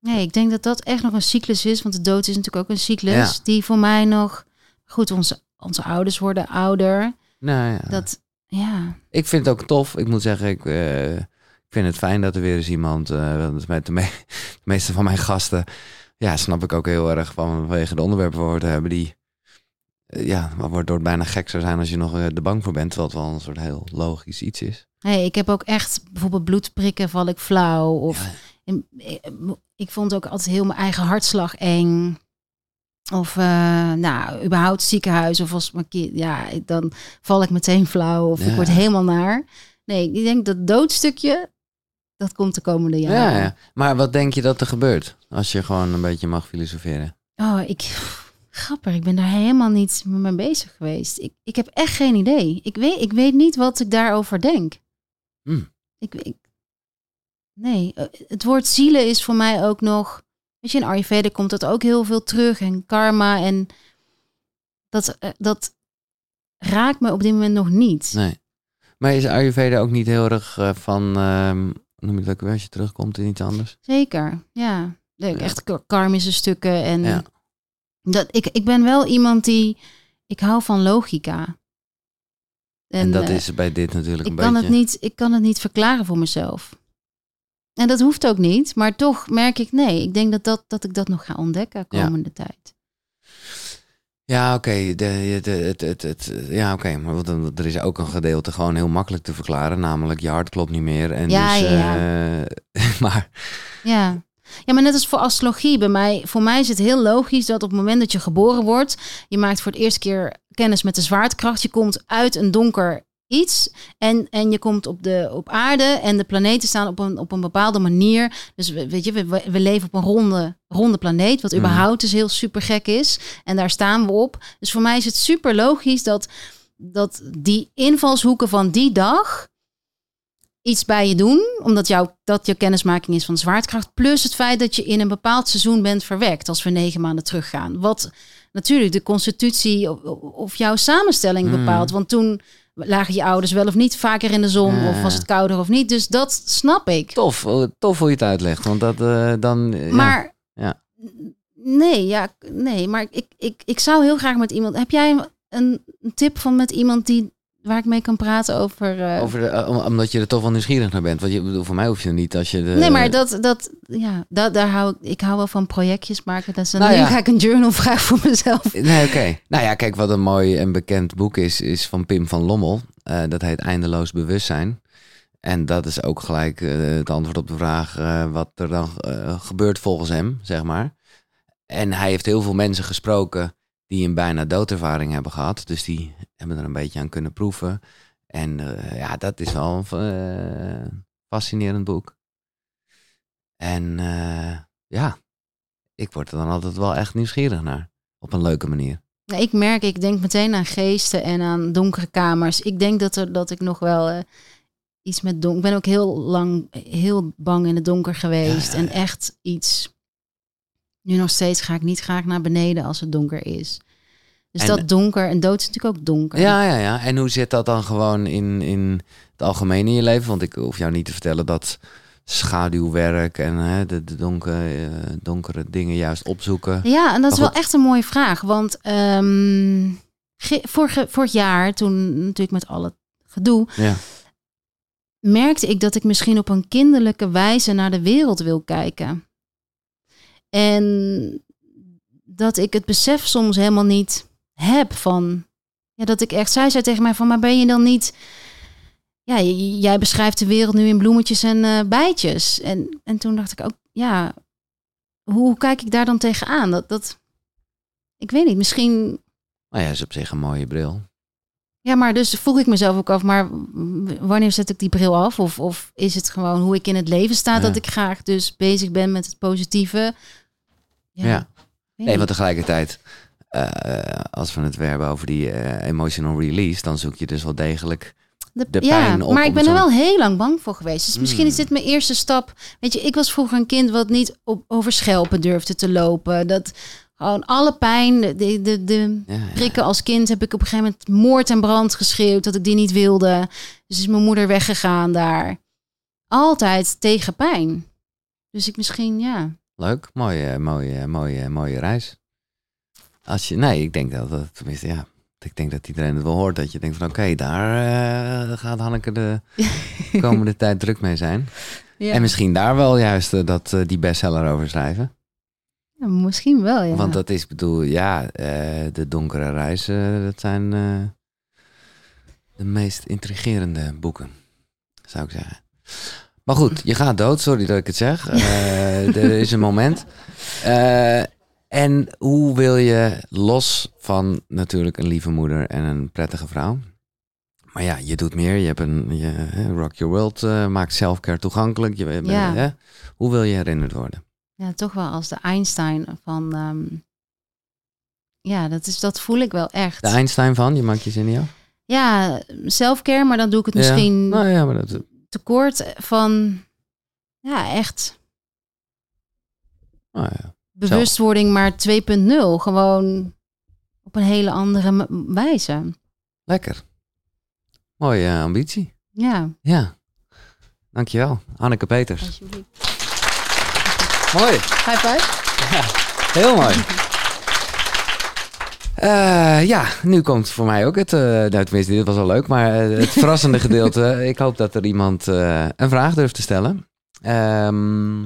Nee, ik denk dat dat echt nog een cyclus is. Want de dood is natuurlijk ook een cyclus. Ja. Die voor mij nog. Goed, onze, onze ouders worden ouder. Nou ja. Dat, ja. Ik vind het ook tof. Ik moet zeggen, ik, eh, ik vind het fijn dat er weer eens iemand, eh, want met de, me- de meeste van mijn gasten, ja, snap ik ook heel erg vanwege de onderwerpen waar we het hebben, die, eh, ja, waardoor het bijna gek zou zijn als je nog eh, er bang voor bent, het wel een soort heel logisch iets is. Hey, ik heb ook echt bijvoorbeeld bloedprikken, val ik flauw. Of Ja. in- ik, ik vond ook altijd heel mijn eigen hartslag eng. Of eh, nou, überhaupt ziekenhuis. Of als mijn kind, ja, dan val ik meteen flauw. Of Ja. ik word helemaal naar. Nee, ik denk dat doodstukje, dat komt de komende jaren. Ja, ja. Maar wat denk je dat er gebeurt als je gewoon een beetje mag filosoferen? Oh, ik. Grappig, ik ben daar helemaal niet mee bezig geweest. Ik, ik heb echt geen idee. Ik weet, ik weet niet wat ik daarover denk. Hmm. Ik, ik, nee, eh, het woord zielen is voor mij ook nog. Weet je, in Ayurveda komt dat ook heel veel terug. En karma. En dat, eh, dat raakt me op dit moment nog niet. Nee. Maar is Ayurveda ook niet heel erg eh, van, ehm, noem je dat ook weer als je terugkomt in iets anders? Zeker, ja. Echt kar- karmische stukken. En Ja. Dat, ik, ik ben wel iemand die. Ik hou van logica. En, dat eh, is bij dit natuurlijk ik een kan, beetje... het niet, ik kan het niet verklaren voor mezelf. En dat hoeft ook niet, maar toch merk ik nee. Ik denk dat, dat, dat ik dat nog ga ontdekken Ja. komende tijd. Ja, oké. de- de- het, het, het, ja, oké. Maar dan- er is ook een gedeelte gewoon heel makkelijk te verklaren. Namelijk, je hart klopt niet meer. En Ja, dus, ja, eh, maar Ja. Ja, maar net als voor astrologie. Bij mij, voor mij is het heel logisch dat op het moment dat je geboren wordt, je maakt voor het eerste keer kennis met de zwaartekracht. Je komt uit een donker iets en, en je komt op, de, op aarde en de planeten staan op een, op een bepaalde manier. Dus we, weet je, we, we leven op een ronde, ronde planeet, wat Mhm. überhaupt dus heel super gek is. En daar staan we op. Dus voor mij is het super logisch dat, dat die invalshoeken van die dag iets bij je doen, omdat jouw, dat je kennismaking is van zwaartekracht. Plus het feit dat je in een bepaald seizoen bent verwekt, als we negen maanden teruggaan. Wat natuurlijk de constitutie of, of jouw samenstelling Mm. bepaalt. Want toen lagen je ouders wel of niet vaker in de zon, Ja. of was het kouder of niet. Dus dat snap ik. Tof, eh, tof hoe je het uitlegt. Want dat eh, dan. ja. Maar Ja. nee, ja, nee, maar ik, ik, ik zou heel graag met iemand. Heb jij een, een tip van met iemand die waar ik mee kan praten over? eh, Over de, eh, om- omdat je er toch wel nieuwsgierig naar bent. Want je bedoel, voor mij hoef je er niet als je. De, nee, maar dat, dat, ja, dat, daar hou ik. Ik hou wel van projectjes maken. Dan Nou ja. ga ik een journal vragen voor mezelf. Nee, oké. Nou ja, kijk, wat een mooi en bekend boek is, is van Pim van Lommel. Eh, dat heet Eindeloos Bewustzijn. En dat is ook gelijk het antwoord op de vraag wat er dan gebeurt volgens hem, zeg maar. En hij heeft heel veel mensen gesproken die een bijna doodervaring hebben gehad. Dus die hebben er een beetje aan kunnen proeven. En eh, ja, dat is wel een eh, fascinerend boek. En eh, ja, ik word er dan altijd wel echt nieuwsgierig naar. Op een leuke manier. Nou, Ik merk, ik denk meteen aan geesten en aan donkere kamers. Ik denk dat, er, dat ik nog wel iets met donker. Ik ben ook heel lang heel bang in het donker geweest. Ja, ja, En echt iets. Nu nog steeds ga ik niet graag naar beneden als het donker is. Dus En- dat donker en dood is natuurlijk ook donker. Ja, ja, ja. En hoe zit dat dan gewoon in, in het algemeen in je leven? Want ik hoef jou niet te vertellen dat schaduwwerk en hè, de, de donkere, eh, donkere dingen juist opzoeken. Ja, en dat is wel echt een mooie vraag. Want ehm, ge- vorige, vorig jaar, toen natuurlijk met al het gedoe, Ja. merkte ik dat ik misschien op een kinderlijke wijze naar de wereld wil kijken. En dat ik het besef soms helemaal niet heb van. Ja, dat ik echt. Zij zei tegen mij van, maar ben je dan niet. Ja, jij beschrijft de wereld nu in bloemetjes en eh, bijtjes. En, en toen dacht ik ook, ja, hoe, hoe kijk ik daar dan tegenaan? Dat, dat, ik weet niet, misschien Nou ja, is op zich een mooie bril. ja, maar dus vroeg ik mezelf ook af, maar wanneer zet ik die bril af? Of, of is het gewoon hoe ik in het leven sta, Ja. dat ik graag dus bezig ben met het positieve? Ja. Nee, want tegelijkertijd, eh, als we het weer hebben over die eh, emotional release, dan zoek je dus wel degelijk. De- de ja, pijn op maar ik ben er wel heel lang bang voor geweest. Dus misschien is dit mijn eerste stap. Weet je, ik was vroeger een kind wat niet op, over schelpen durfde te lopen. Dat gewoon alle pijn, de, de, de, ja. prikken als kind heb ik op een gegeven moment moord en brand geschreeuwd dat ik die niet wilde. Dus is mijn moeder weggegaan daar. Altijd tegen pijn. Dus ik misschien, ja. Leuk, mooie, mooie, mooie, mooie reis. Als je, nee, ik denk dat dat, tenminste, ja, ik denk dat iedereen het wel hoort. Dat je denkt van, oké, daar eh, gaat Hanneke de komende tijd druk mee zijn. ja. En misschien daar wel juist eh, dat, eh, die bestseller over schrijven. Ja, misschien wel, ja. Want dat is, bedoel, ja, de donkere reizen, dat zijn de meest intrigerende boeken, zou ik zeggen. Maar goed, je gaat dood, sorry dat ik het zeg. Eh, er is een moment. Eh, en hoe wil je los van natuurlijk een lieve moeder en een prettige vrouw? Maar ja, je doet meer. Je hebt een je, Rock Your World, eh, maakt selfcare toegankelijk. Je, bent- Ja. hè? Hoe wil je herinnerd worden? ja, toch wel als de Einstein van... ehm, ja, dat, is, dat voel ik wel echt. De Einstein van, je maakt je zin niet af? Ja, selfcare, maar dan doe ik het Ja. misschien Nou ja, maar dat, tekort van... Ja, echt nou ja. bewustwording, maar 2.0. Gewoon op een hele andere wijze. lekker. Mooie eh, ambitie. Ja, Ja. Dankjewel, Anneke Peters. alsjeblieft. Mooi. High five. Heel mooi. Eh, ja, nu komt voor mij ook het, eh nou tenminste, dit was al leuk, maar eh, het verrassende gedeelte. Ik hoop dat er iemand een vraag durft te stellen. Ehm,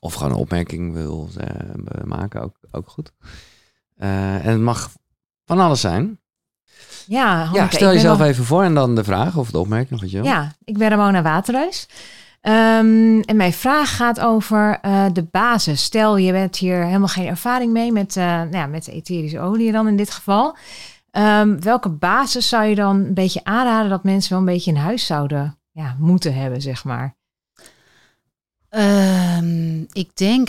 of gewoon een opmerking wil maken, ook, ook goed. En het mag van alles zijn. Ja, Hanneke, ja, stel jezelf even voor en dan de vraag of de opmerking wat je. Ja, ik ben Ramona Waterhuis. Ehm, en mijn vraag gaat over eh, de basis. Stel, je hebt hier helemaal geen ervaring mee met, eh, nou ja, met etherische olie dan in dit geval. Ehm, welke basis zou je dan een beetje aanraden dat mensen wel een beetje in huis zouden ja, moeten hebben, zeg maar? Ehm, ik denk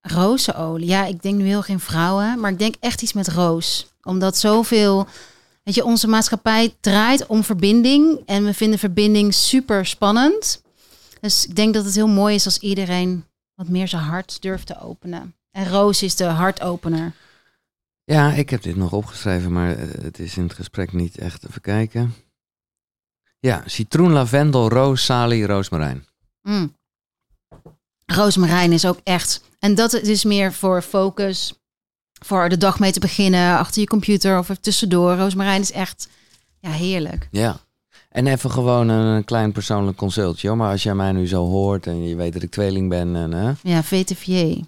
rozenolie. Ja, ik denk nu heel geen vrouwen, maar ik denk echt iets met roos. Omdat zoveel, Weet je, onze maatschappij draait om verbinding en we vinden verbinding super spannend. Dus ik denk dat het heel mooi is als iedereen wat meer zijn hart durft te openen. En Roos is de hartopener. Ja, ik heb dit nog opgeschreven, maar eh, het is in het gesprek niet echt even kijken. Ja, citroen, lavendel, roos, salie, roosmarijn. Mm. Roosmarijn is ook echt. En dat is meer voor focus. Voor de dag mee te beginnen achter je computer of er tussendoor. Roosmarijn is echt ja, heerlijk. Ja. En even gewoon een klein persoonlijk consultje. Maar als jij mij nu zo hoort en je weet dat ik tweeling ben. En, hè? Ja, VTVJ.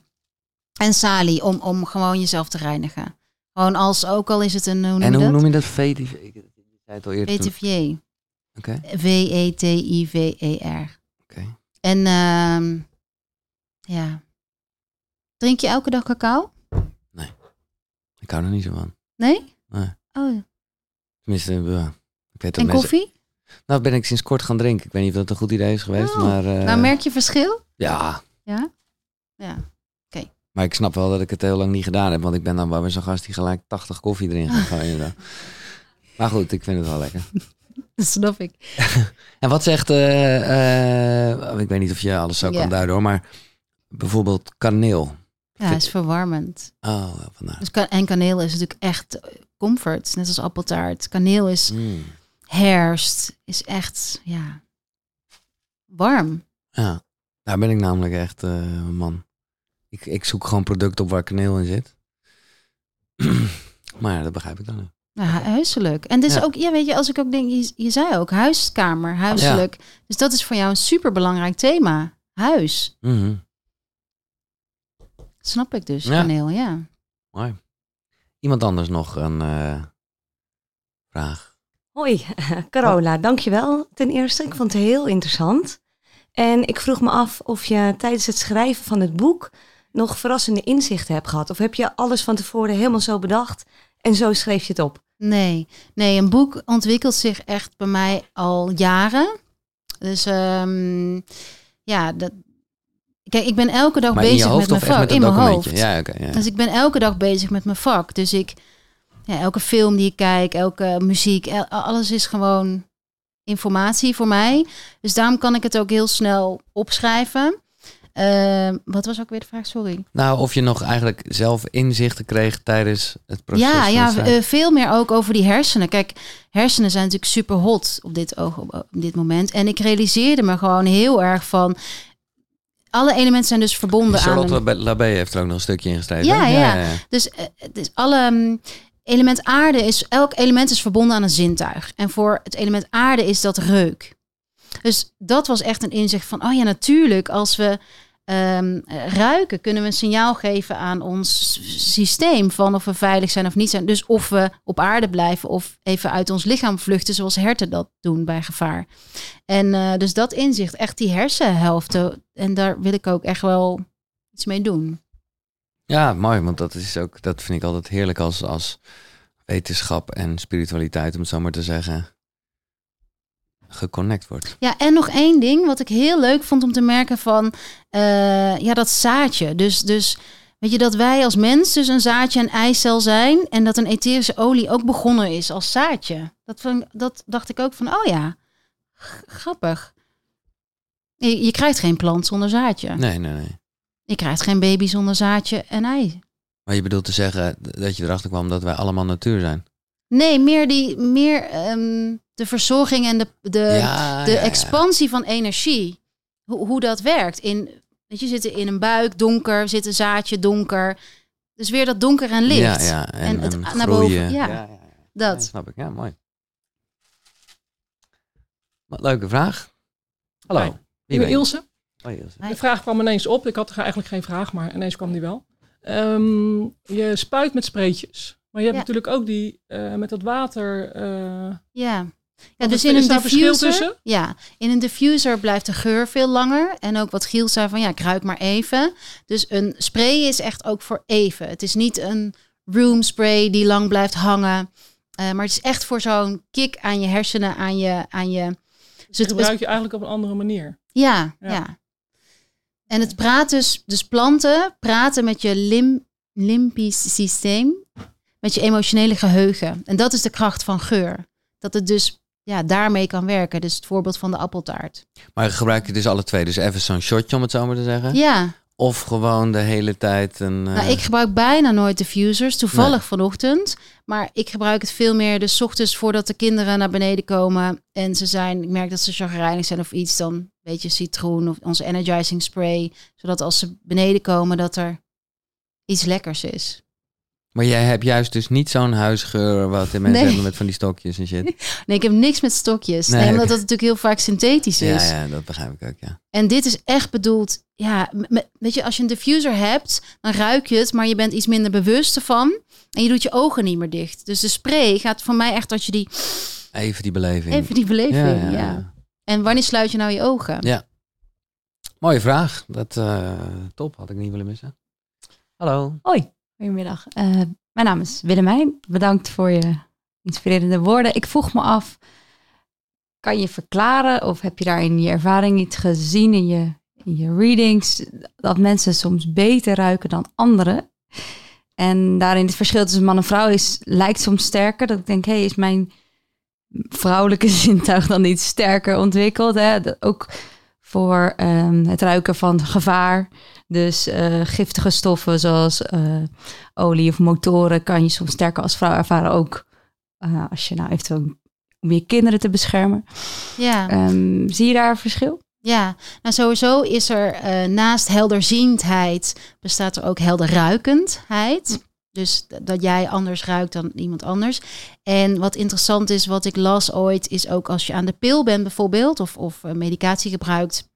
En salie om, om gewoon jezelf te reinigen. Gewoon als, ook al is het een, hoe noem En hoe dat? noem je dat? VTV? Ik zei het al eerder. VTVJ. Oké. V-E-T-I-V-E-R. Oké. E En ehm, ja. Drink je elke dag cacao? Ik hou er niet zo van. Nee? Nee. Oh, Tenminste, ja. ik weet dat en mensen... koffie? Nou, ben ik sinds kort gaan drinken. Ik weet niet of dat een goed idee is geweest, Oh. maar... eh, Nou, merk je verschil? Ja, Ja? Ja. maar ik snap wel dat ik het heel lang niet gedaan heb. Want ik ben dan wel weer zo'n gast die gelijk 80 koffie erin gaat gooien. Maar goed, ik vind het wel lekker. Dat snap ik. En wat zegt... eh, eh, ik weet niet of je alles zo kan duiden hoor, maar... Bijvoorbeeld kaneel. Ja, is verwarmend. Oh, vandaar. Dus ka- en kaneel is natuurlijk echt comfort, net als appeltaart. Kaneel is Mm. Herfst, is echt, ja, warm. Ja, daar ben ik namelijk echt een man. Ik, ik zoek gewoon producten op waar kaneel in zit. maar ja, dat begrijp ik dan niet. Ja, hu- huiselijk. En dus Ja. ook, ja, weet je, als ik ook denk, je, je zei ook huiskamer, huiselijk. Dus dat is voor jou een super belangrijk thema. Huis. Mhm. Snap ik dus, Ja. kaneel, ja. Mooi. Iemand anders nog een eh, vraag? Hoi, Carola, dankjewel ten eerste. Ik vond het heel interessant. En ik vroeg me af of je tijdens het schrijven van het boek nog verrassende inzichten hebt gehad. Of heb je alles van tevoren helemaal zo bedacht en zo schreef je het op? Nee, nee, een boek ontwikkelt zich echt bij mij al jaren. Dus ehm, ja, dat, kijk, ik ben elke dag Maar in bezig je hoofd met of mijn echt vak. met een in mijn documentje? hoofd. Ja, oké. ja. Dus ik ben elke dag bezig met mijn vak. Dus ik, ja, elke film die ik kijk, elke muziek, el- alles is gewoon informatie voor mij. Dus daarom kan ik het ook heel snel opschrijven. Ehm, wat was ook weer de vraag? Sorry. Nou, of je nog eigenlijk zelf inzichten kreeg tijdens het proces. Ja, ja eh, veel meer ook over die hersenen. Kijk, hersenen zijn natuurlijk super hot op dit, oog, op, op dit moment. En ik realiseerde me gewoon heel erg van... Alle elementen zijn dus verbonden aan... Charlotte een- Labé heeft er ook nog een stukje in geschreven. Ja, hè? ja. Dus, eh, dus alle mm, element aarde is... Elk element is verbonden aan een zintuig. En voor het element aarde is dat reuk. Dus dat was echt een inzicht van... Oh ja, natuurlijk, als we ehm, eh, ruiken... kunnen we een signaal geven aan ons systeem... van of we veilig zijn of niet zijn. Dus of we op aarde blijven... of even uit ons lichaam vluchten... zoals herten dat doen bij gevaar. En eh, dus dat inzicht, echt die hersenhelften... en daar wil ik ook echt wel iets mee doen. Ja, mooi, want dat is ook, dat vind ik altijd heerlijk als, als wetenschap en spiritualiteit, om het zo maar te zeggen, geconnect wordt. Ja, en nog één ding wat ik heel leuk vond om te merken van eh, ja, dat zaadje. Dus, dus weet je dat wij als mens dus een zaadje en eicel zijn en dat een etherische olie ook begonnen is als zaadje. Dat, vond, dat dacht ik ook van, oh ja, grappig. Je, je krijgt geen plant zonder zaadje. Nee, nee, nee. Je krijgt geen baby zonder zaadje en ei. Maar je bedoelt te zeggen dat je erachter kwam dat wij allemaal natuur zijn. Nee, meer, die, meer ehm, de verzorging en de, de, ja, de ja, ja. expansie van energie. Hoe, hoe dat werkt. In, weet je, zitten in een buik, donker, zit een zaadje, donker. Dus weer dat donker en licht. Ja, ja. En, En het en naar boven, ja. ja, ja. Ja, Dat. snap ik. Ja, mooi. Wat leuke vraag. Hallo. Hi. Wie Ik ben? Ilse. Oh. De vraag kwam ineens op. Ik had eigenlijk geen vraag, maar ineens kwam die wel. Ehm, je spuit met spreetjes. Maar je hebt Ja. natuurlijk ook die eh, met dat water. eh, Ja. ja dus is- in een daar verschil diffuser. tussen? Ja, in een diffuser blijft de geur veel langer. En ook wat Giel zei van ja, ik ruik maar even. Dus een spray is echt ook voor even. Het is niet een room spray die lang blijft hangen. Eh, maar het is echt voor zo'n kick aan je hersenen, aan je. Aan je dus die het, gebruik je eigenlijk op een andere manier. Ja, Ja. ja. En het praat dus, dus planten praten met je lim, limbisch systeem. met je emotionele geheugen. En dat is de kracht van geur. Dat het dus ja, daarmee kan werken. Dus het voorbeeld van de appeltaart. Maar gebruik je dus alle twee? Dus even zo'n shotje om het zo maar te zeggen? Ja, Of gewoon de hele tijd een... eh, nou, ik gebruik bijna nooit diffusers. Toevallig vanochtend. Maar ik gebruik het veel meer dus ochtends voordat de kinderen naar beneden komen. En ze zijn, ik merk dat ze chagrijnig zijn of iets. Dan beetje citroen of onze energizing spray. Zodat als ze beneden komen dat er iets lekkers is. Maar jij hebt juist dus niet zo'n huisgeur wat de mensen Nee. hebben met van die stokjes en shit. Nee, ik heb niks met stokjes. Nee, Nee, omdat dat natuurlijk heel vaak synthetisch is. Ja, ja, dat begrijp ik ook, ja. En dit is echt bedoeld, ja, met, weet je, als je een diffuser hebt, dan ruik je het, maar je bent iets minder bewust ervan. En je doet je ogen niet meer dicht. Dus de spray gaat voor mij echt dat je die, Even die beleving. even die beleving, Ja, ja, ja, ja. En wanneer sluit je nou je ogen? Ja. Mooie vraag. Dat, eh, top, had ik niet willen missen. Hallo. Hoi, goedemiddag. Eh, mijn naam is Willemijn. Bedankt voor je inspirerende woorden. Ik vroeg me af, kan je verklaren of heb je daar in je ervaring niet gezien in je, in je readings dat mensen soms beter ruiken dan anderen? En daarin het verschil tussen man en vrouw is, lijkt soms sterker. Dat ik denk, hé, hey, is mijn vrouwelijke zintuig dan niet sterker ontwikkeld? Hè? Dat ook voor ehm, het ruiken van gevaar. Dus eh, giftige stoffen zoals eh, olie of motoren kan je soms sterker als vrouw ervaren. Ook eh, als je nou eventueel om je kinderen te beschermen. Ja, Ehm, zie je daar een verschil? ja. Nou sowieso is er naast helderziendheid bestaat er ook helderruikendheid. Dus dat jij anders ruikt dan iemand anders. En wat interessant is, wat ik las ooit, is ook als je aan de pil bent bijvoorbeeld, of, of eh, medicatie gebruikt,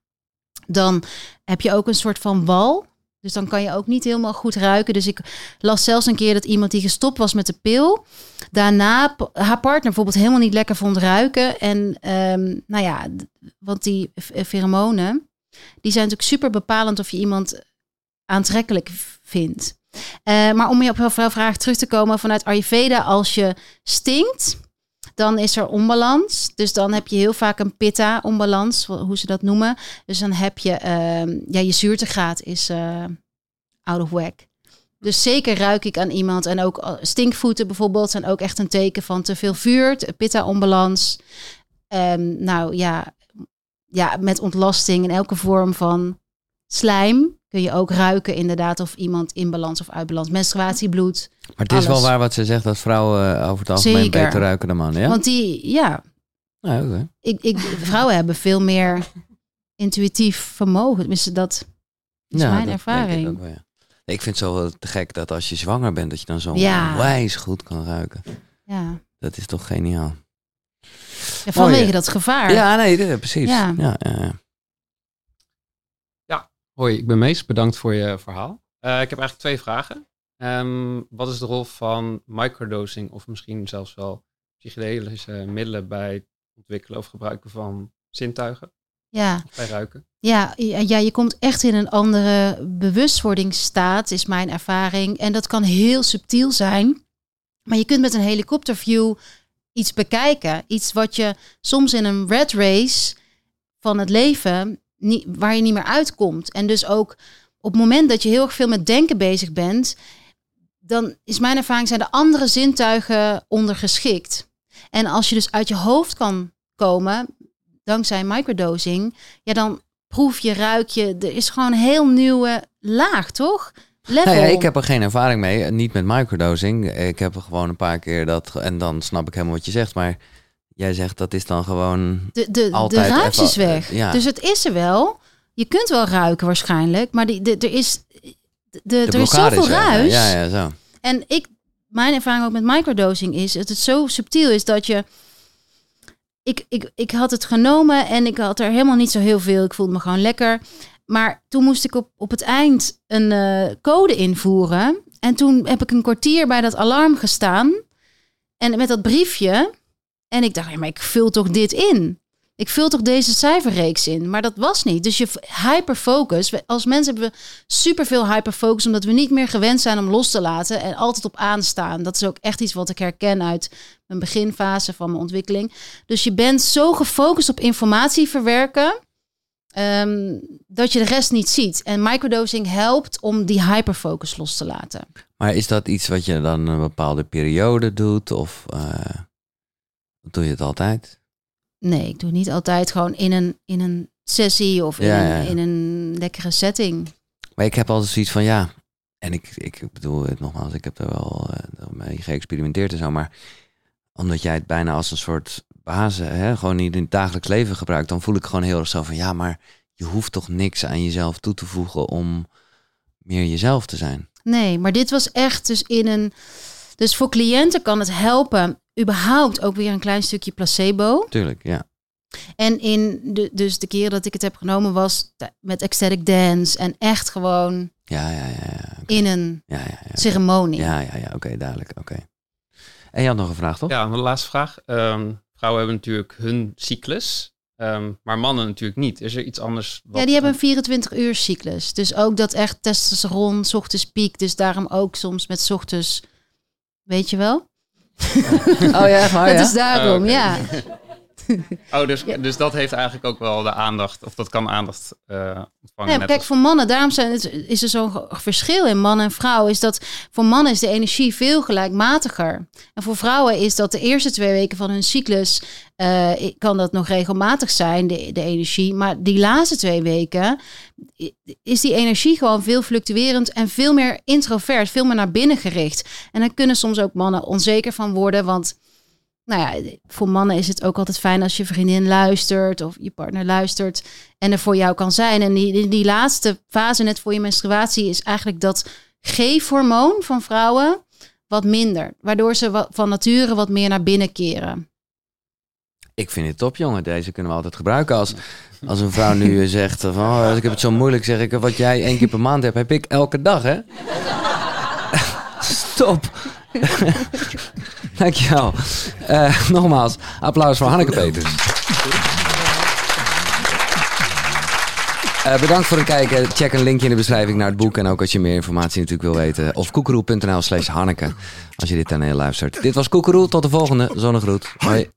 dan heb je ook een soort van wal. Dus dan kan je ook niet helemaal goed ruiken. Dus ik las zelfs een keer dat iemand die gestopt was met de pil, daarna haar partner bijvoorbeeld helemaal niet lekker vond ruiken. En ehm, nou ja, want die f- eh, pheromonen, die zijn natuurlijk super bepalend of je iemand aantrekkelijk vindt. Eh, maar om je op jouw vraag terug te komen vanuit Ayurveda, als je stinkt, dan is er onbalans. Dus dan heb je heel vaak een pitta-onbalans, hoe ze dat noemen. Dus dan heb je, ehm, ja, je zuurtegraad is eh, out of whack. Dus zeker ruik ik aan iemand. En ook eh, stinkvoeten bijvoorbeeld zijn ook echt een teken van te veel vuur, pitta-onbalans. Ehm, nou ja, ja, met ontlasting in elke vorm van slijm kun je ook ruiken inderdaad of iemand in balans of uit balans. Menstruatiebloed. Maar het is wel waar wat ze zegt, dat vrouwen eh, over het algemeen Zeker. beter ruiken dan mannen, ja? Want die, ja, Ja, oké. ik, ik, vrouwen hebben veel meer intuïtief vermogen. Tenminste, dat is Ja, mijn dat ervaring. Ik, wel, ik vind het zo wel te gek dat als je zwanger bent, dat je dan zo Ja. wijs goed kan ruiken. Ja. Dat is toch geniaal. Ja, vanwege dat gevaar. Ja, nee, dit- precies. Ja. Ja. Hoi, ik ben Mees. Bedankt voor je verhaal. Eh, ik heb eigenlijk twee vragen. Ehm, wat is de rol van microdosing of misschien zelfs wel psychedelische middelen bij het ontwikkelen of gebruiken van zintuigen, ja. bij ruiken? Ja, ja, ja, je komt echt in een andere bewustwordingsstaat, is mijn ervaring. En dat kan heel subtiel zijn. Maar je kunt met een helikopterview iets bekijken. Iets wat je soms in een red race van het leven, niet, waar je niet meer uitkomt. En dus ook op het moment dat je heel erg veel met denken bezig bent, dan is mijn ervaring zijn de andere zintuigen ondergeschikt. En als je dus uit je hoofd kan komen, dankzij microdosing, ja, dan proef je, ruik je. Er is gewoon een heel nieuwe laag, toch? Level. Nou ja, ik heb er geen ervaring mee. Niet met microdosing. Ik heb er gewoon een paar keer dat... En dan snap ik helemaal wat je zegt. Maar jij zegt dat is dan gewoon... de, de, altijd de ruis is weg. ja. Dus het is er wel. Je kunt wel ruiken waarschijnlijk, maar die, de, er is, de, De er is zoveel ruis. Ja, ja, zo. En ik, mijn ervaring ook met microdosing is dat het zo subtiel is dat je. Ik, ik, ik had het genomen en ik had er helemaal niet zo heel veel. Ik voelde me gewoon lekker. Maar toen moest ik op, op het eind een eh, code invoeren. En toen heb ik een kwartier bij dat alarm gestaan. En met dat briefje. En ik dacht, ja, maar ik vul toch dit in? Ik vul toch deze cijferreeks in? Maar dat was niet. Dus je hyperfocus. Als mensen hebben we superveel hyperfocus, omdat we niet meer gewend zijn om los te laten en altijd op aanstaan. Dat is ook echt iets wat ik herken uit mijn beginfase van mijn ontwikkeling. Dus je bent zo gefocust op informatie verwerken. ehm, dat je de rest niet ziet. En microdosing helpt om die hyperfocus los te laten. Maar is dat iets wat je dan een bepaalde periode doet? Of eh, doe je het altijd? Nee, ik doe niet altijd gewoon in een, in een sessie of in, Ja, een, ja, ja. in een lekkere setting. Maar ik heb altijd zoiets van ja. En ik, ik bedoel het nogmaals, ik heb er wel eh, mee geëxperimenteerd en zo. Maar omdat jij het bijna als een soort basis, hè, gewoon niet in het dagelijks leven gebruikt, dan voel ik gewoon heel erg zo van ja, maar je hoeft toch niks aan jezelf toe te voegen om meer jezelf te zijn. Nee, maar dit was echt dus in een. Dus voor cliënten kan het helpen, überhaupt ook weer een klein stukje placebo. Tuurlijk, ja. En in de, dus de keer dat ik het heb genomen was met ecstatic dance en echt gewoon Ja, ja, ja. ja, in een ja, ja, ja. ceremonie. Ja, ja, ja, oké, duidelijk, oké. En je had nog een vraag, toch? Ja, de laatste vraag. Ehm, vrouwen hebben natuurlijk hun cyclus, ehm, maar mannen natuurlijk niet. Is er iets anders? Wat, Ja, die hebben een 24 uur cyclus. Dus ook dat echt testosteron, 's ochtends piek. Dus daarom ook soms met 's ochtends, weet je wel? Oh ja, maar Het is daarom, Oh, ja. Oh, dus, Ja. dus dat heeft eigenlijk ook wel de aandacht, of dat kan aandacht eh, ontvangen. Kijk, als- voor mannen, daarom zijn het, is er zo'n verschil in man en vrouw. Is dat voor mannen is de energie veel gelijkmatiger. En voor vrouwen is dat de eerste twee weken van hun cyclus, eh, kan dat nog regelmatig zijn, de, de energie. Maar die laatste twee weken is die energie gewoon veel fluctuerend en veel meer introvert, veel meer naar binnen gericht. En daar kunnen soms ook mannen onzeker van worden, want nou ja, voor mannen is het ook altijd fijn als je vriendin luistert of je partner luistert en er voor jou kan zijn. En die, die, laatste fase net voor je menstruatie is eigenlijk dat geefhormoon van vrouwen wat minder, waardoor ze van nature wat meer naar binnen keren. Ik vind het top, jongen. Deze kunnen we altijd gebruiken. Als, als een vrouw nu zegt van, oh, ik heb het zo moeilijk, zeg ik, wat jij één keer per maand hebt, heb ik elke dag, hè? Stop. Dankjewel. Eh nogmaals, applaus voor Hanneke Peters. Eh, bedankt voor het kijken. Check een linkje in de beschrijving naar het boek. En ook als je meer informatie natuurlijk wil weten. Of koekeroe.nl slash Hanneke. Als je dit dan luistert. Dit was Koekeroe. Tot de volgende. Zonnegroet. Hoi.